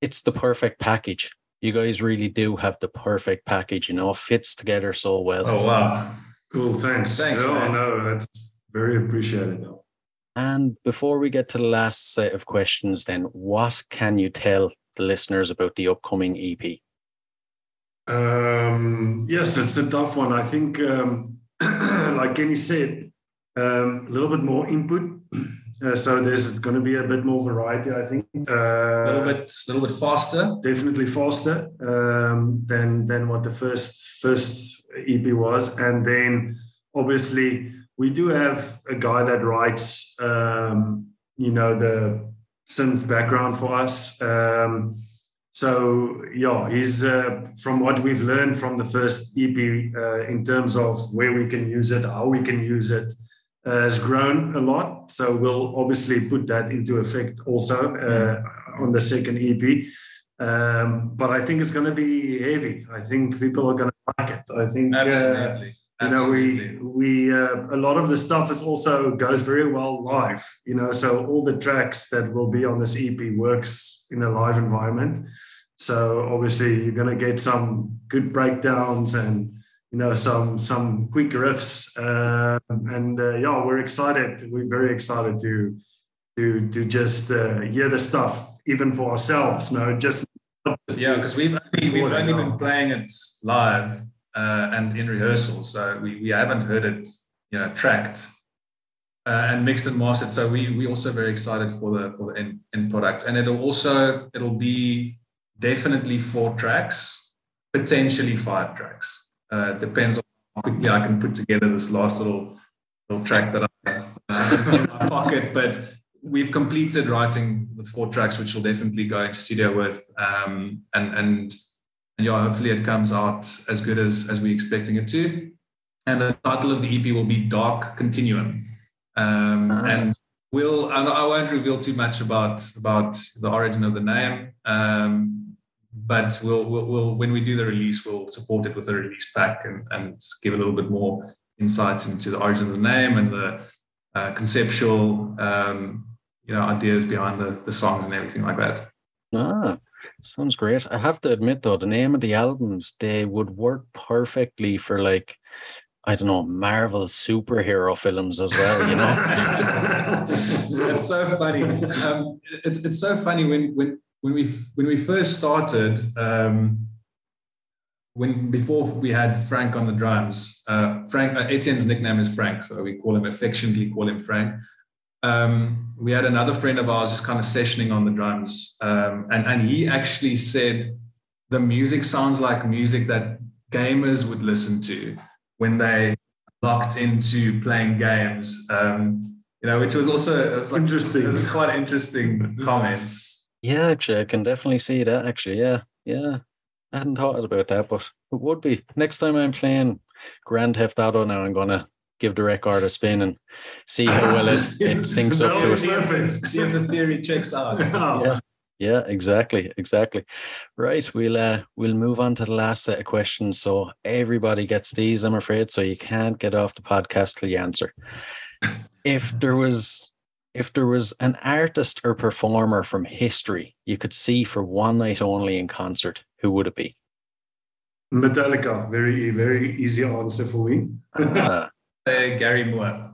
it's the perfect package. You guys really do have the perfect package. You know, it fits together so well. Oh wow! Cool, thanks. Thanks, Oh man. no, that's very appreciated. And before we get to the last set of questions, then, what can you tell the listeners about the upcoming EP? Um, yes, it's a tough one. I think, um, like Kenny said, um, a little bit more input. Uh, so there's going to be a bit more variety. I think uh, A little bit, a little bit faster. definitely faster um, than than what the first first EP was, and then obviously we do have a guy that writes, um, you know, the synth background for us. Um, so yeah, he's uh, from what we've learned from the first EP uh, in terms of where we can use it, how we can use it, uh, has grown a lot. So we'll obviously put that into effect also uh, on the second EP. Um, but I think it's going to be heavy. I think people are going it. I think uh, Absolutely. you know we Absolutely. we uh, a lot of the stuff is also goes very well live you know so all the tracks that will be on this ep works in a live environment so obviously you're going to get some good breakdowns and you know some some quick riffs um, and uh, yeah we're excited we're very excited to to to just uh, hear the stuff even for ourselves no just Yeah, because we've only, we've only been playing it live uh, and in rehearsal, so we, we haven't heard it, you know, tracked uh, and mixed and mastered. So we we also very excited for the for the end, end product, and it'll also it'll be definitely four tracks, potentially five tracks. Uh, depends on how quickly I can put together this last little little track that I uh, in my pocket, but we've completed writing the four tracks, which will definitely go into studio with, um, and and and yeah, hopefully it comes out as good as as we're expecting it to. And the title of the EP will be Dark Continuum, um, Ah. and we'll I, I won't reveal too much about about the origin of the name. Um, but we'll, we'll, we'll when we do the release, we'll support it with a release pack and, and give a little bit more insight into the origin of the name and the uh, conceptual um, you know ideas behind the, the songs and everything like that Ah, sounds great. I have to admit though, the name of the albums they would work perfectly for like I don't know, Marvel superhero films as well, you know. it's so funny. Um, it's it's so funny when when when we when we first started. Um, when before we had Frank on the drums, uh, Frank uh, Etienne's nickname is Frank, so we call him affectionately call him Frank. Um, we had another friend of ours just kind of sessioning on the drums, um, and and he actually said the music sounds like music that gamers would listen to when they locked into playing games. Um, you know, which was also it was like, Interesting. It was a quite interesting comment. Yeah, actually, I can definitely see that. Actually, yeah, yeah. I hadn't thought about that, but it would be. Next time I'm playing Grand Theft Auto now, I'm gonna give the record a spin and see how well it, it syncs up to it. perfect. See if the theory checks out. Oh. Yeah. Yeah, exactly, exactly. Right, we'll uh, we'll move on to the last set of questions. So everybody gets these, I'm afraid. So you can't get off the podcast till you answer. If there was, if there was an artist or performer from history you could see for one night only in concert, who would it be? Metallica, very very easy answer for me. Ah, Say Gary Moore.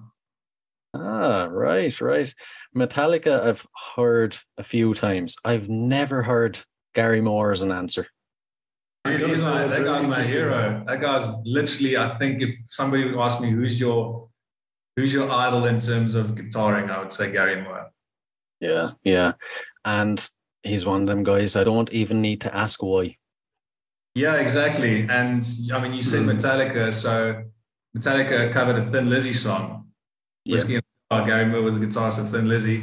ah, right, right. Metallica, I've heard a few times. I've never heard Gary Moore as an answer. Dude, he's my, that very guy's my hero. That guy's literally, I think, if somebody would ask me who's your who's your idol in terms of guitaring, I would say Gary Moore. Yeah, yeah. And he's one of them guys I don't even need to ask why. Yeah, exactly. And I mean, you said Mm. Metallica, so Metallica covered a Thin Lizzy song. Yeah. Whiskey and oh, Gary Moore was a guitarist of Thin Lizzy.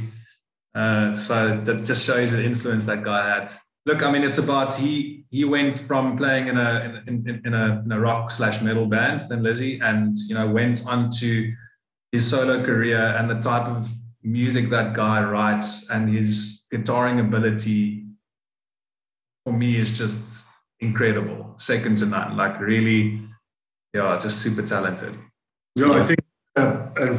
Uh, so that just shows the influence that guy had. Look, I mean, it's about he he went from playing in a in, in, in a in a rock slash metal band, Thin Lizzy, and you know went on to his solo career and the type of music that guy writes and his guitaring ability for me is just incredible, second to none. Like really, yeah, just super talented. Yeah, Yeah. I think uh, uh,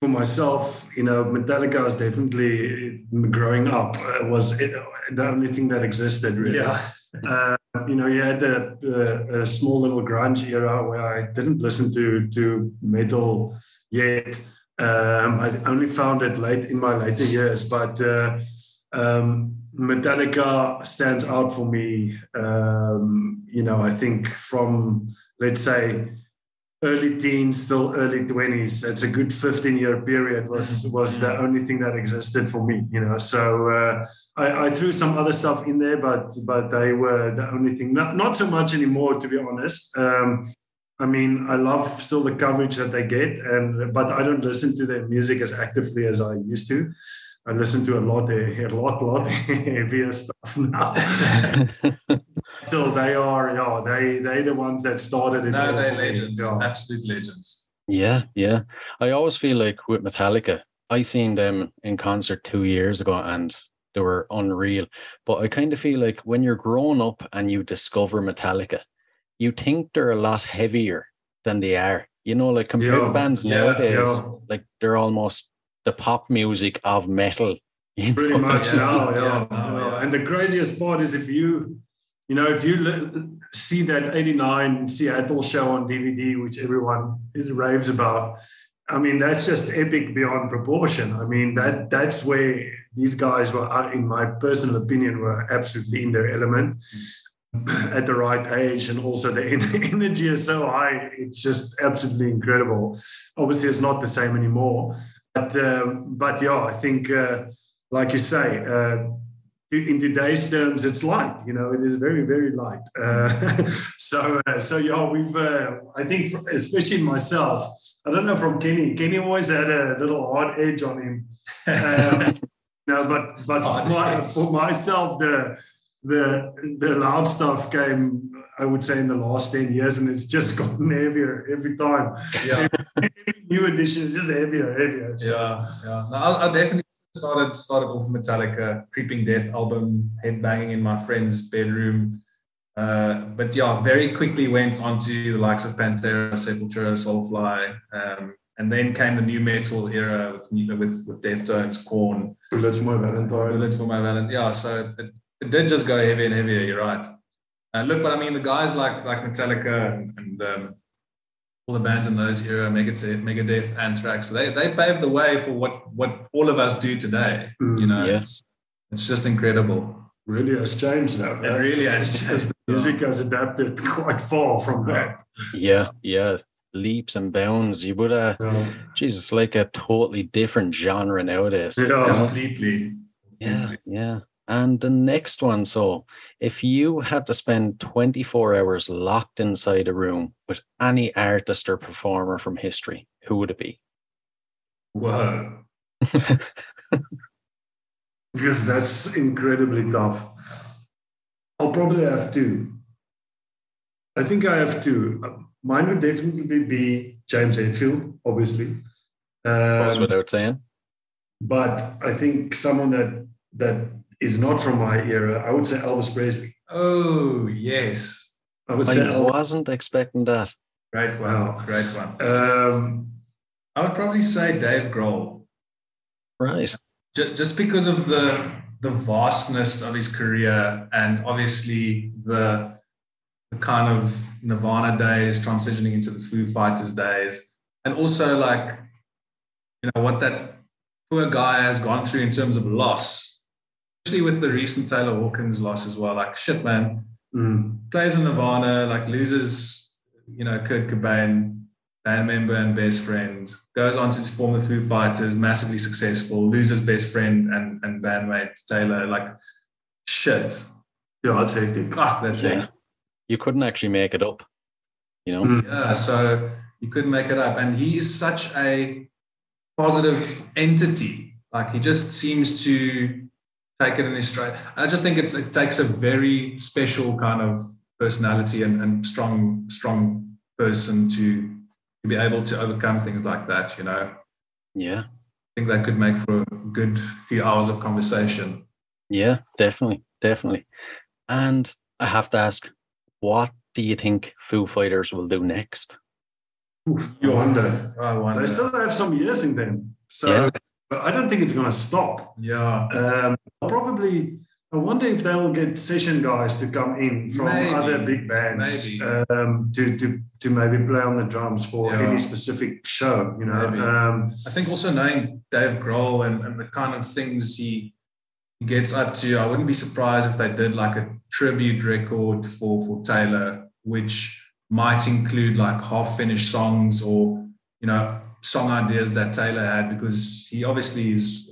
for myself, you know, Metallica was definitely growing up uh, was it, the only thing that existed really. Uh, you know, you had a, a, a small little grunge era where I didn't listen to to metal yet. Um, I only found it late in my later years, but uh, um, Metallica stands out for me. Um, you know, I think from let's say early teens till early 20s it's a good 15 year period was was the only thing that existed for me you know? So uh, I, I threw some other stuff in there but but they were the only thing. Not, not so much anymore to be honest. Um, I mean, I love still the coverage that they get, and but I don't listen to their music as actively as I used to. I listen to a lot, eh, a lot, lot heavier stuff now. still, they are, yeah, they they the ones that started it. No, all they're for me. legends, Yeah. absolute legends. Yeah, yeah. I always feel like with Metallica, I seen them in concert two years ago and they were unreal. But I kind of feel like when you're growing up and you discover Metallica, you think they're a lot heavier than they are. You know, like compared to Yeah, bands yeah, nowadays, yeah. like they're almost the pop music of metal. Pretty know? much Yeah, now, yeah, yeah. yeah. And the craziest part is if you, you know, if you see that 89 Seattle show on DVD, which everyone is raves about, I mean, that's just epic beyond proportion. I mean, that that's where these guys were, uh, in my personal opinion, were absolutely in their element at the right age. And also the energy is so high. It's just absolutely incredible. Obviously, it's not the same anymore. But, um, but yeah, I think, uh, like you say, uh, in today's terms, it's light. You know, it is very, very light. Uh, so, uh, so yeah, we've. Uh, I think, especially myself. I don't know from Kenny. Kenny always had a little hard edge on him. Um, no, but but for, my, for myself, the the the loud stuff came. I would say in the last ten years, and it's just gotten heavier every time. Yeah, Every new edition is just heavier, heavier. So, yeah, yeah. No, I, I definitely started started off with Metallica, Creeping Death album, headbanging in my friend's bedroom. Uh, but yeah, very quickly went on to the likes of Pantera, Sepultura, Soulfly, um, and then came the nu metal era with with with Deftones, Korn, Bullets for my Valentine. Bullet for my Valent. Yeah, so it, it did just go heavier and heavier. You're right. Uh, look, but I mean, the guys like like Metallica and, and um, all the bands in those era, Megadeth, Megadeth, Anthrax. They they paved the way for what what all of us do today. Mm, you know, yeah. it's it's just incredible. really has changed now. It really has changed. the music has adapted quite far from that. Yeah, yeah. Leaps and bounds. You would have, So, Jesus, like a totally different genre nowadays. yeah. Completely. Yeah, yeah. And the next one, so if you had to spend 24 hours locked inside a room with any artist or performer from history, who would it be? Whoa. because that's incredibly tough. I'll probably have two. I think I have two. Mine would definitely be James Hetfield, obviously. Goes Um, without saying. but I think someone that that is not from my era, I would say Elvis Presley. Oh yes. I would say I Elvis. wasn't expecting that. Great one. Wow. Great one. Um, I would probably say Dave Grohl. Right. Ju- just because of the the vastness of his career and obviously the the kind of Nirvana days transitioning into the Foo Fighters days, and also like you know what that poor guy has gone through in terms of loss, especially with the recent Taylor Hawkins loss as well. Like shit, man, mm, plays in Nirvana, like loses you know Kurt Cobain, band member and best friend, goes on to form the Foo Fighters, massively successful, loses best friend and, and bandmate Taylor. Like, shit. yeah, that's hectic. Fuck, that's Yeah. it. You couldn't actually make it up. You know? Mm, Yeah, so you couldn't make it up. And he is such a positive entity. Like, he just seems to take it in his stride. I just think it's, it takes a very special kind of personality and, and strong, strong person to, to be able to overcome things like that, you know? Yeah. I think that could make for a good few hours of conversation. Yeah, definitely. Definitely. And I have to ask, what do you think Foo Fighters will do next? you wonder. I wonder. They still have some years in them, so Yeah. But I don't think it's going to stop. yeah. Um, probably, I wonder if they'll get session guys to come in from Maybe. other big bands um, to, to to maybe play on the drums for Yeah. any specific show. You know, um, I think also knowing Dave Grohl and, and the kind of things he he gets up to, I wouldn't be surprised if they did like a tribute record for for Taylor, which might include like half finished songs or you know song ideas that Taylor had because he obviously is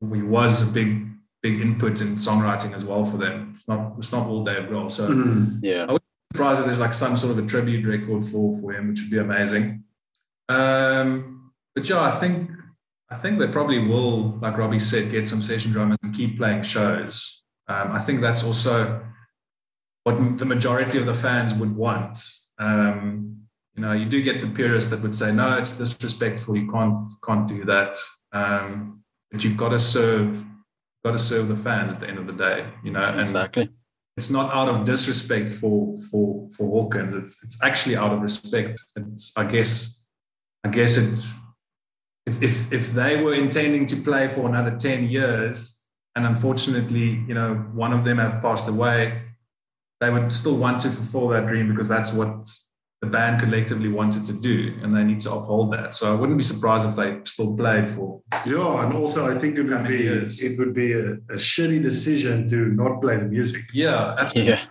he was a big big input in songwriting as well for them. It's not it's not all Dave Grohl, so. mm, Yeah. I would be surprised if there's like some sort of a tribute record for for him, which would be amazing. Um, but yeah, I think I think they probably will, like Robbie said, get some session drummers and keep playing shows. Um, I think that's also what the majority of the fans would want. Um, you know, you do get the purists that would say, "No, it's disrespectful. You can't can't do that." Um, but you've got to serve, got to serve the fans at the end of the day. You know, and Exactly. it's not out of disrespect for for for Hawkins. It's it's actually out of respect. It's I guess I guess it if if if they were intending to play for another 10 years and unfortunately, you know, one of them have passed away, they would still want to fulfill that dream because that's what the band collectively wanted to do and they need to uphold that. So I wouldn't be surprised if they still played for yeah, and also I think it would be years? it would be a, a shitty decision to not play the music. yeah, absolutely. Yeah.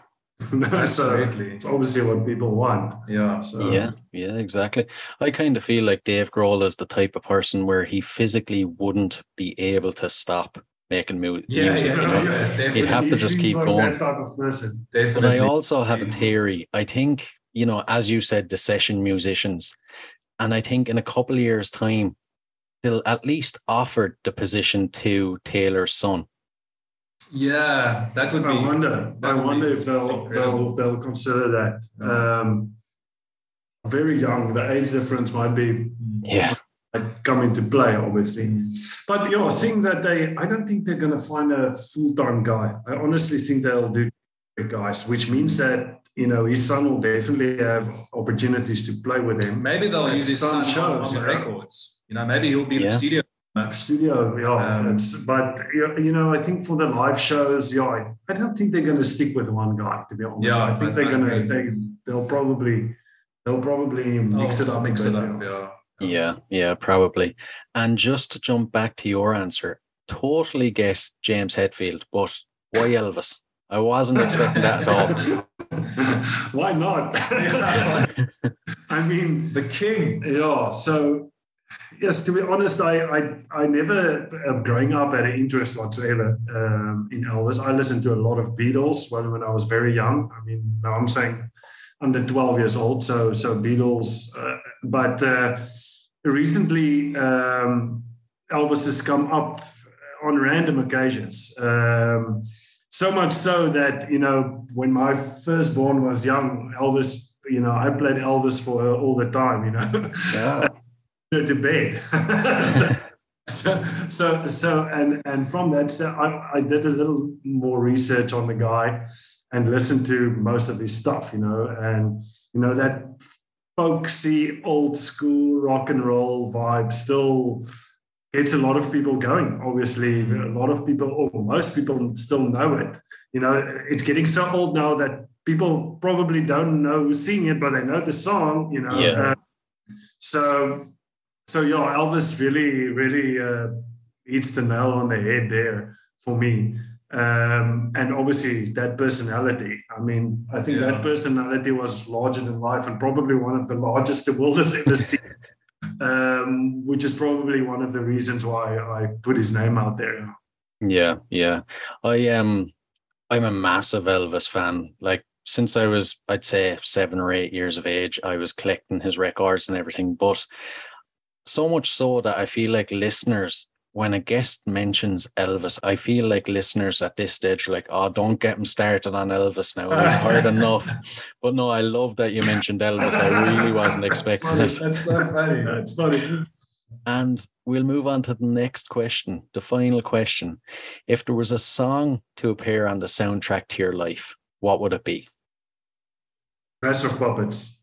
so absolutely. it's obviously what people want. Yeah. So Yeah, yeah, exactly. I kind of feel like Dave Grohl is the type of person where he physically wouldn't be able to stop making mu- Yeah, music. yeah, you know? yeah, definitely. He'd have to just keep like going. That type of person. But I also have a theory. I think, you know, as you said, the session musicians, and I think in a couple of years' time, they'll at least offer the position to Taylor's son. Yeah, that would be. I wonder. I wonder if they'll, they'll they'll consider that. Um, very young. The age difference might be Yeah, like, come into play, obviously. But yeah, seeing that they, I don't think they're going to find a full time guy. I honestly think they'll do guys, which means that you know his son will definitely have opportunities to play with him. Maybe they'll Like use his some son shows, on the you know. records. You know, maybe he'll be in the studio. Studio, yeah. Um, it's, but you you know, I think for the live shows, yeah, I- I don't think they're going to stick with one guy. To be honest, Yeah, I think I- they're going to they they'll probably they'll probably mix Oh, it up. Mix it up. yeah. Yeah. Yeah, yeah, probably. And just to jump back to your answer, totally get James Hetfield, but why Elvis? I wasn't expecting that at all. Why not? I mean, The king. yeah. So, yes, to be honest, I I, I never, uh, growing up, had an interest whatsoever um, in Elvis. I listened to a lot of Beatles when when I was very young. I mean, now I'm saying under 12 years old. So so Beatles, uh, but uh, recently um, Elvis has come up on random occasions. Um, so much so that you know when my firstborn was young, Elvis, you know, I played Elvis for her all the time. You know, Yeah. her to bed. so, so, so, so, and and from that, st- I, I did a little more research on the guy and listened to most of his stuff. You know, and you know that folksy, old school rock and roll vibe still gets a lot of people going. Obviously, a lot of people, or most people, still know it. You know, it's getting so old now that people probably don't know who's singing it, but they know the song. You know, Yeah. Uh, so so yeah, Elvis really, really uh, hits the nail on the head there for me. Um, and obviously that personality. I mean, I think Yeah. that personality was larger than life and probably one of the largest the world has ever seen. Um, which is probably one of the reasons why I put his name out there. Yeah, yeah. I um I'm a massive Elvis fan. Like since I was I'd say 7 or 8 years of age, I was collecting his records and everything, but so much so that I feel like listeners when a guest mentions Elvis, I feel like listeners at this stage are like, oh, don't get him started on Elvis now. We've heard enough. But no, I love that you mentioned Elvis. I really wasn't That's expecting funny. it. That's so funny. That's funny. And we'll move on to the next question, the final question. If there was a song to appear on the soundtrack to your life, what would it be? Master of Puppets.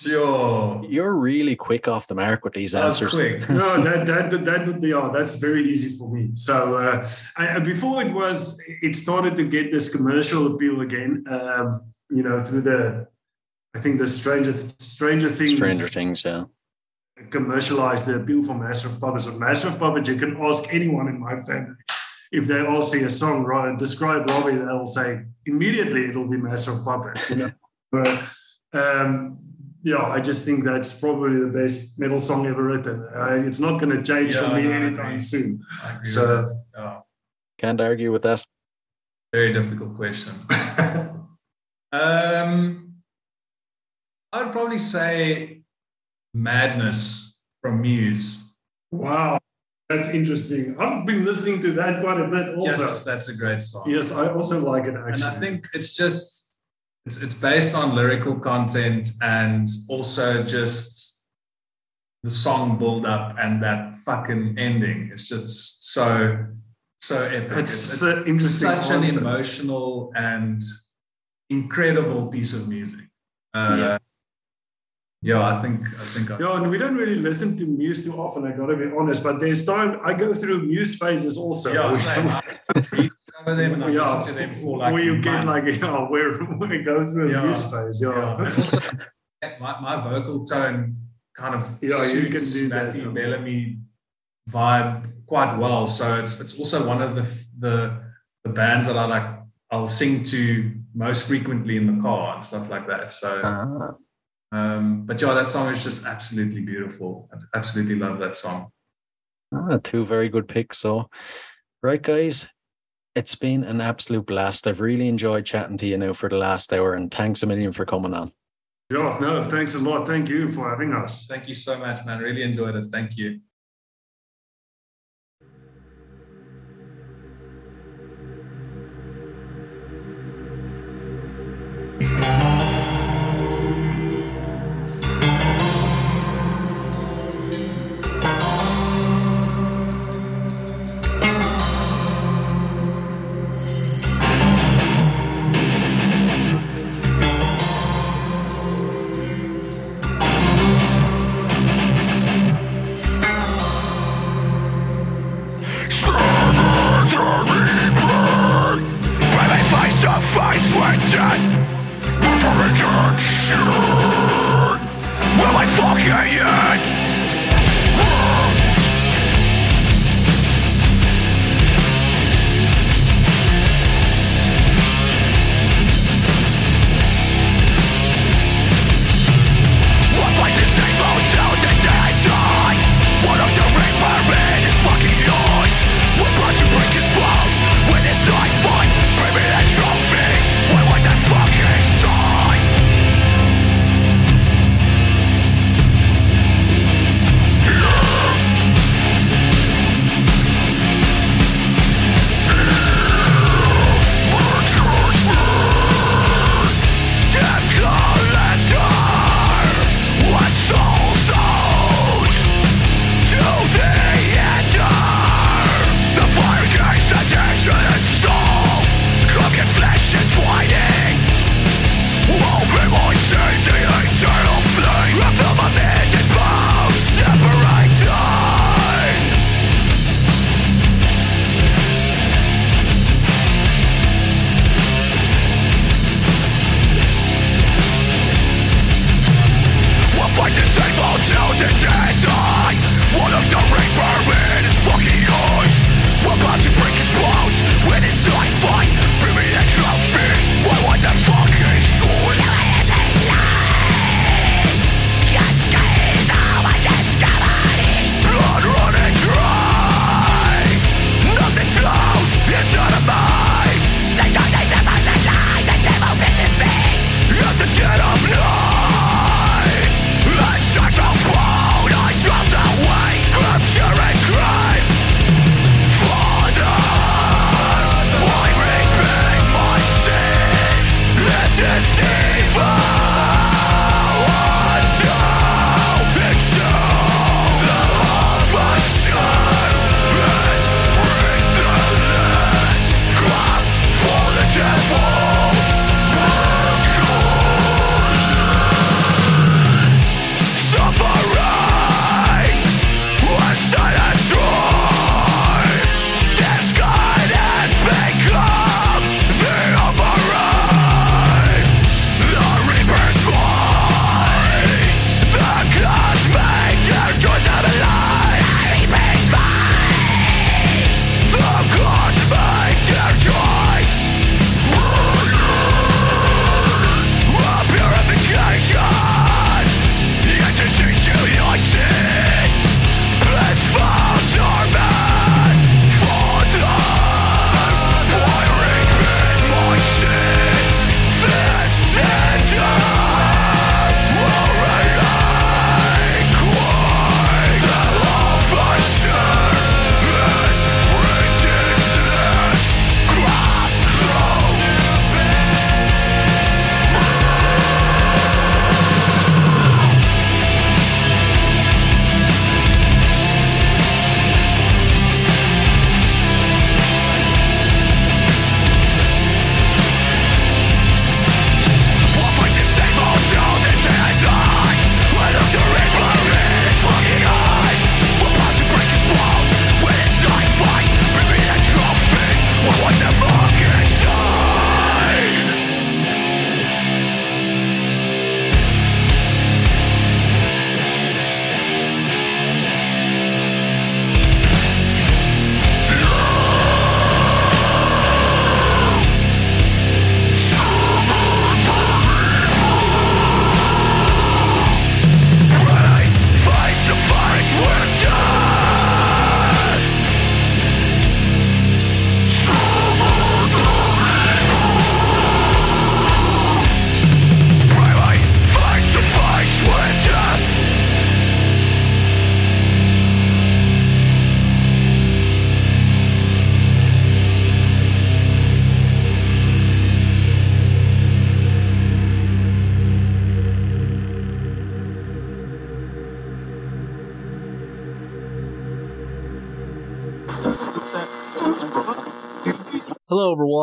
Sure. You're really quick off the mark with these That was answers. quick. no, that that that yeah, that's very easy for me. So uh, I, before it was, it started to get this commercial appeal again. Um, you know, through the, I think the Stranger Stranger Things Stranger Things, yeah. commercialized the appeal for Master of Puppets. With Master of Puppets, you can ask anyone in my family if they all see a song right, describe Robbie, they'll say immediately it'll be Master of Puppets. You know, but, um, yeah, I just think that's probably the best metal song ever written. Uh, it's not going to change Yeah, for me no, anytime agree. soon. I So- Yeah. Can't argue with that. Very difficult question. um, I'd probably say Madness from Muse. wow, that's interesting. I've been listening to that quite a bit also. Yes, that's a great song. Yes, I also like it actually. and I think it's just it's it's based on lyrical content and also just the song build up and that fucking ending. It's just so so epic. it's, It's, an interesting such an emotional and incredible piece of music. Uh, Yeah. Yeah. I think I think I, Yeah, and we don't really listen to Muse too often, I gotta be honest. But there's time I go through Muse phases also. yeah, same. I rediscover them and I Yeah. listen to them for like where you a get month. like, yeah, where we go through a Yeah. Muse phase. Yeah. Yeah. Also, my, my vocal tone kind of Yeah, you can suits do that, Matthew yeah. Bellamy vibe quite well. So it's it's also one of the the the bands that I like. I'll sing to most frequently in the car and stuff like that. So, Ah, um, but yeah, that song is just absolutely beautiful. I absolutely love that song. ah, two very good picks. So, right, guys, it's been an absolute blast. I've really enjoyed chatting to you now for the last hour, and thanks a million for coming on. Yeah, no, thanks a lot. Thank you for having us. Thank you so much, man. Really enjoyed it. Thank you.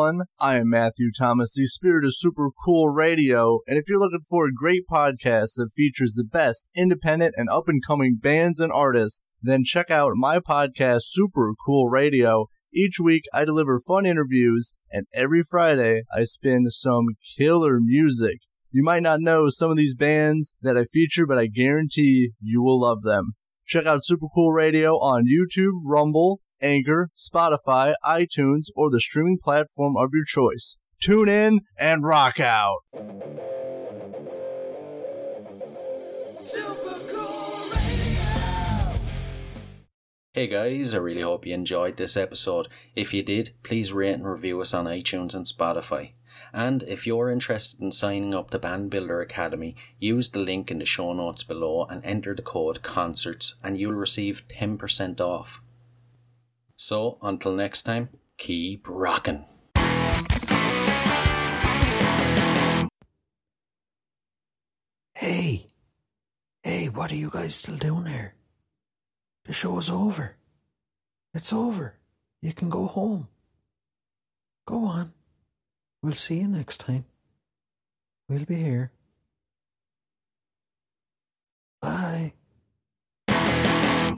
Everyone. I am Matthew Thomas, the spirit of Super Cool Radio. And if you're looking for a great podcast that features the best independent and up and coming bands and artists, then check out my podcast, Super Cool Radio. Each week, I deliver fun interviews, and every Friday, I spin some killer music. You might not know some of these bands that I feature, but I guarantee you will love them. Check out Super Cool Radio on YouTube, Rumble, Anchor, Spotify, iTunes, or the streaming platform of your choice. Tune in and rock out. Hey guys, I really hope you enjoyed this episode. If you did, please rate and review us on iTunes and Spotify. And if you're interested in signing up to Band Builder Academy, use the link in the show notes below and enter the code CONCERTS and you'll receive 10% off. So, until next time, keep rocking. Hey, hey, what are you guys still doing here? The show's over. It's over. You can go home. Go on. We'll see you next time. We'll be here. Bye.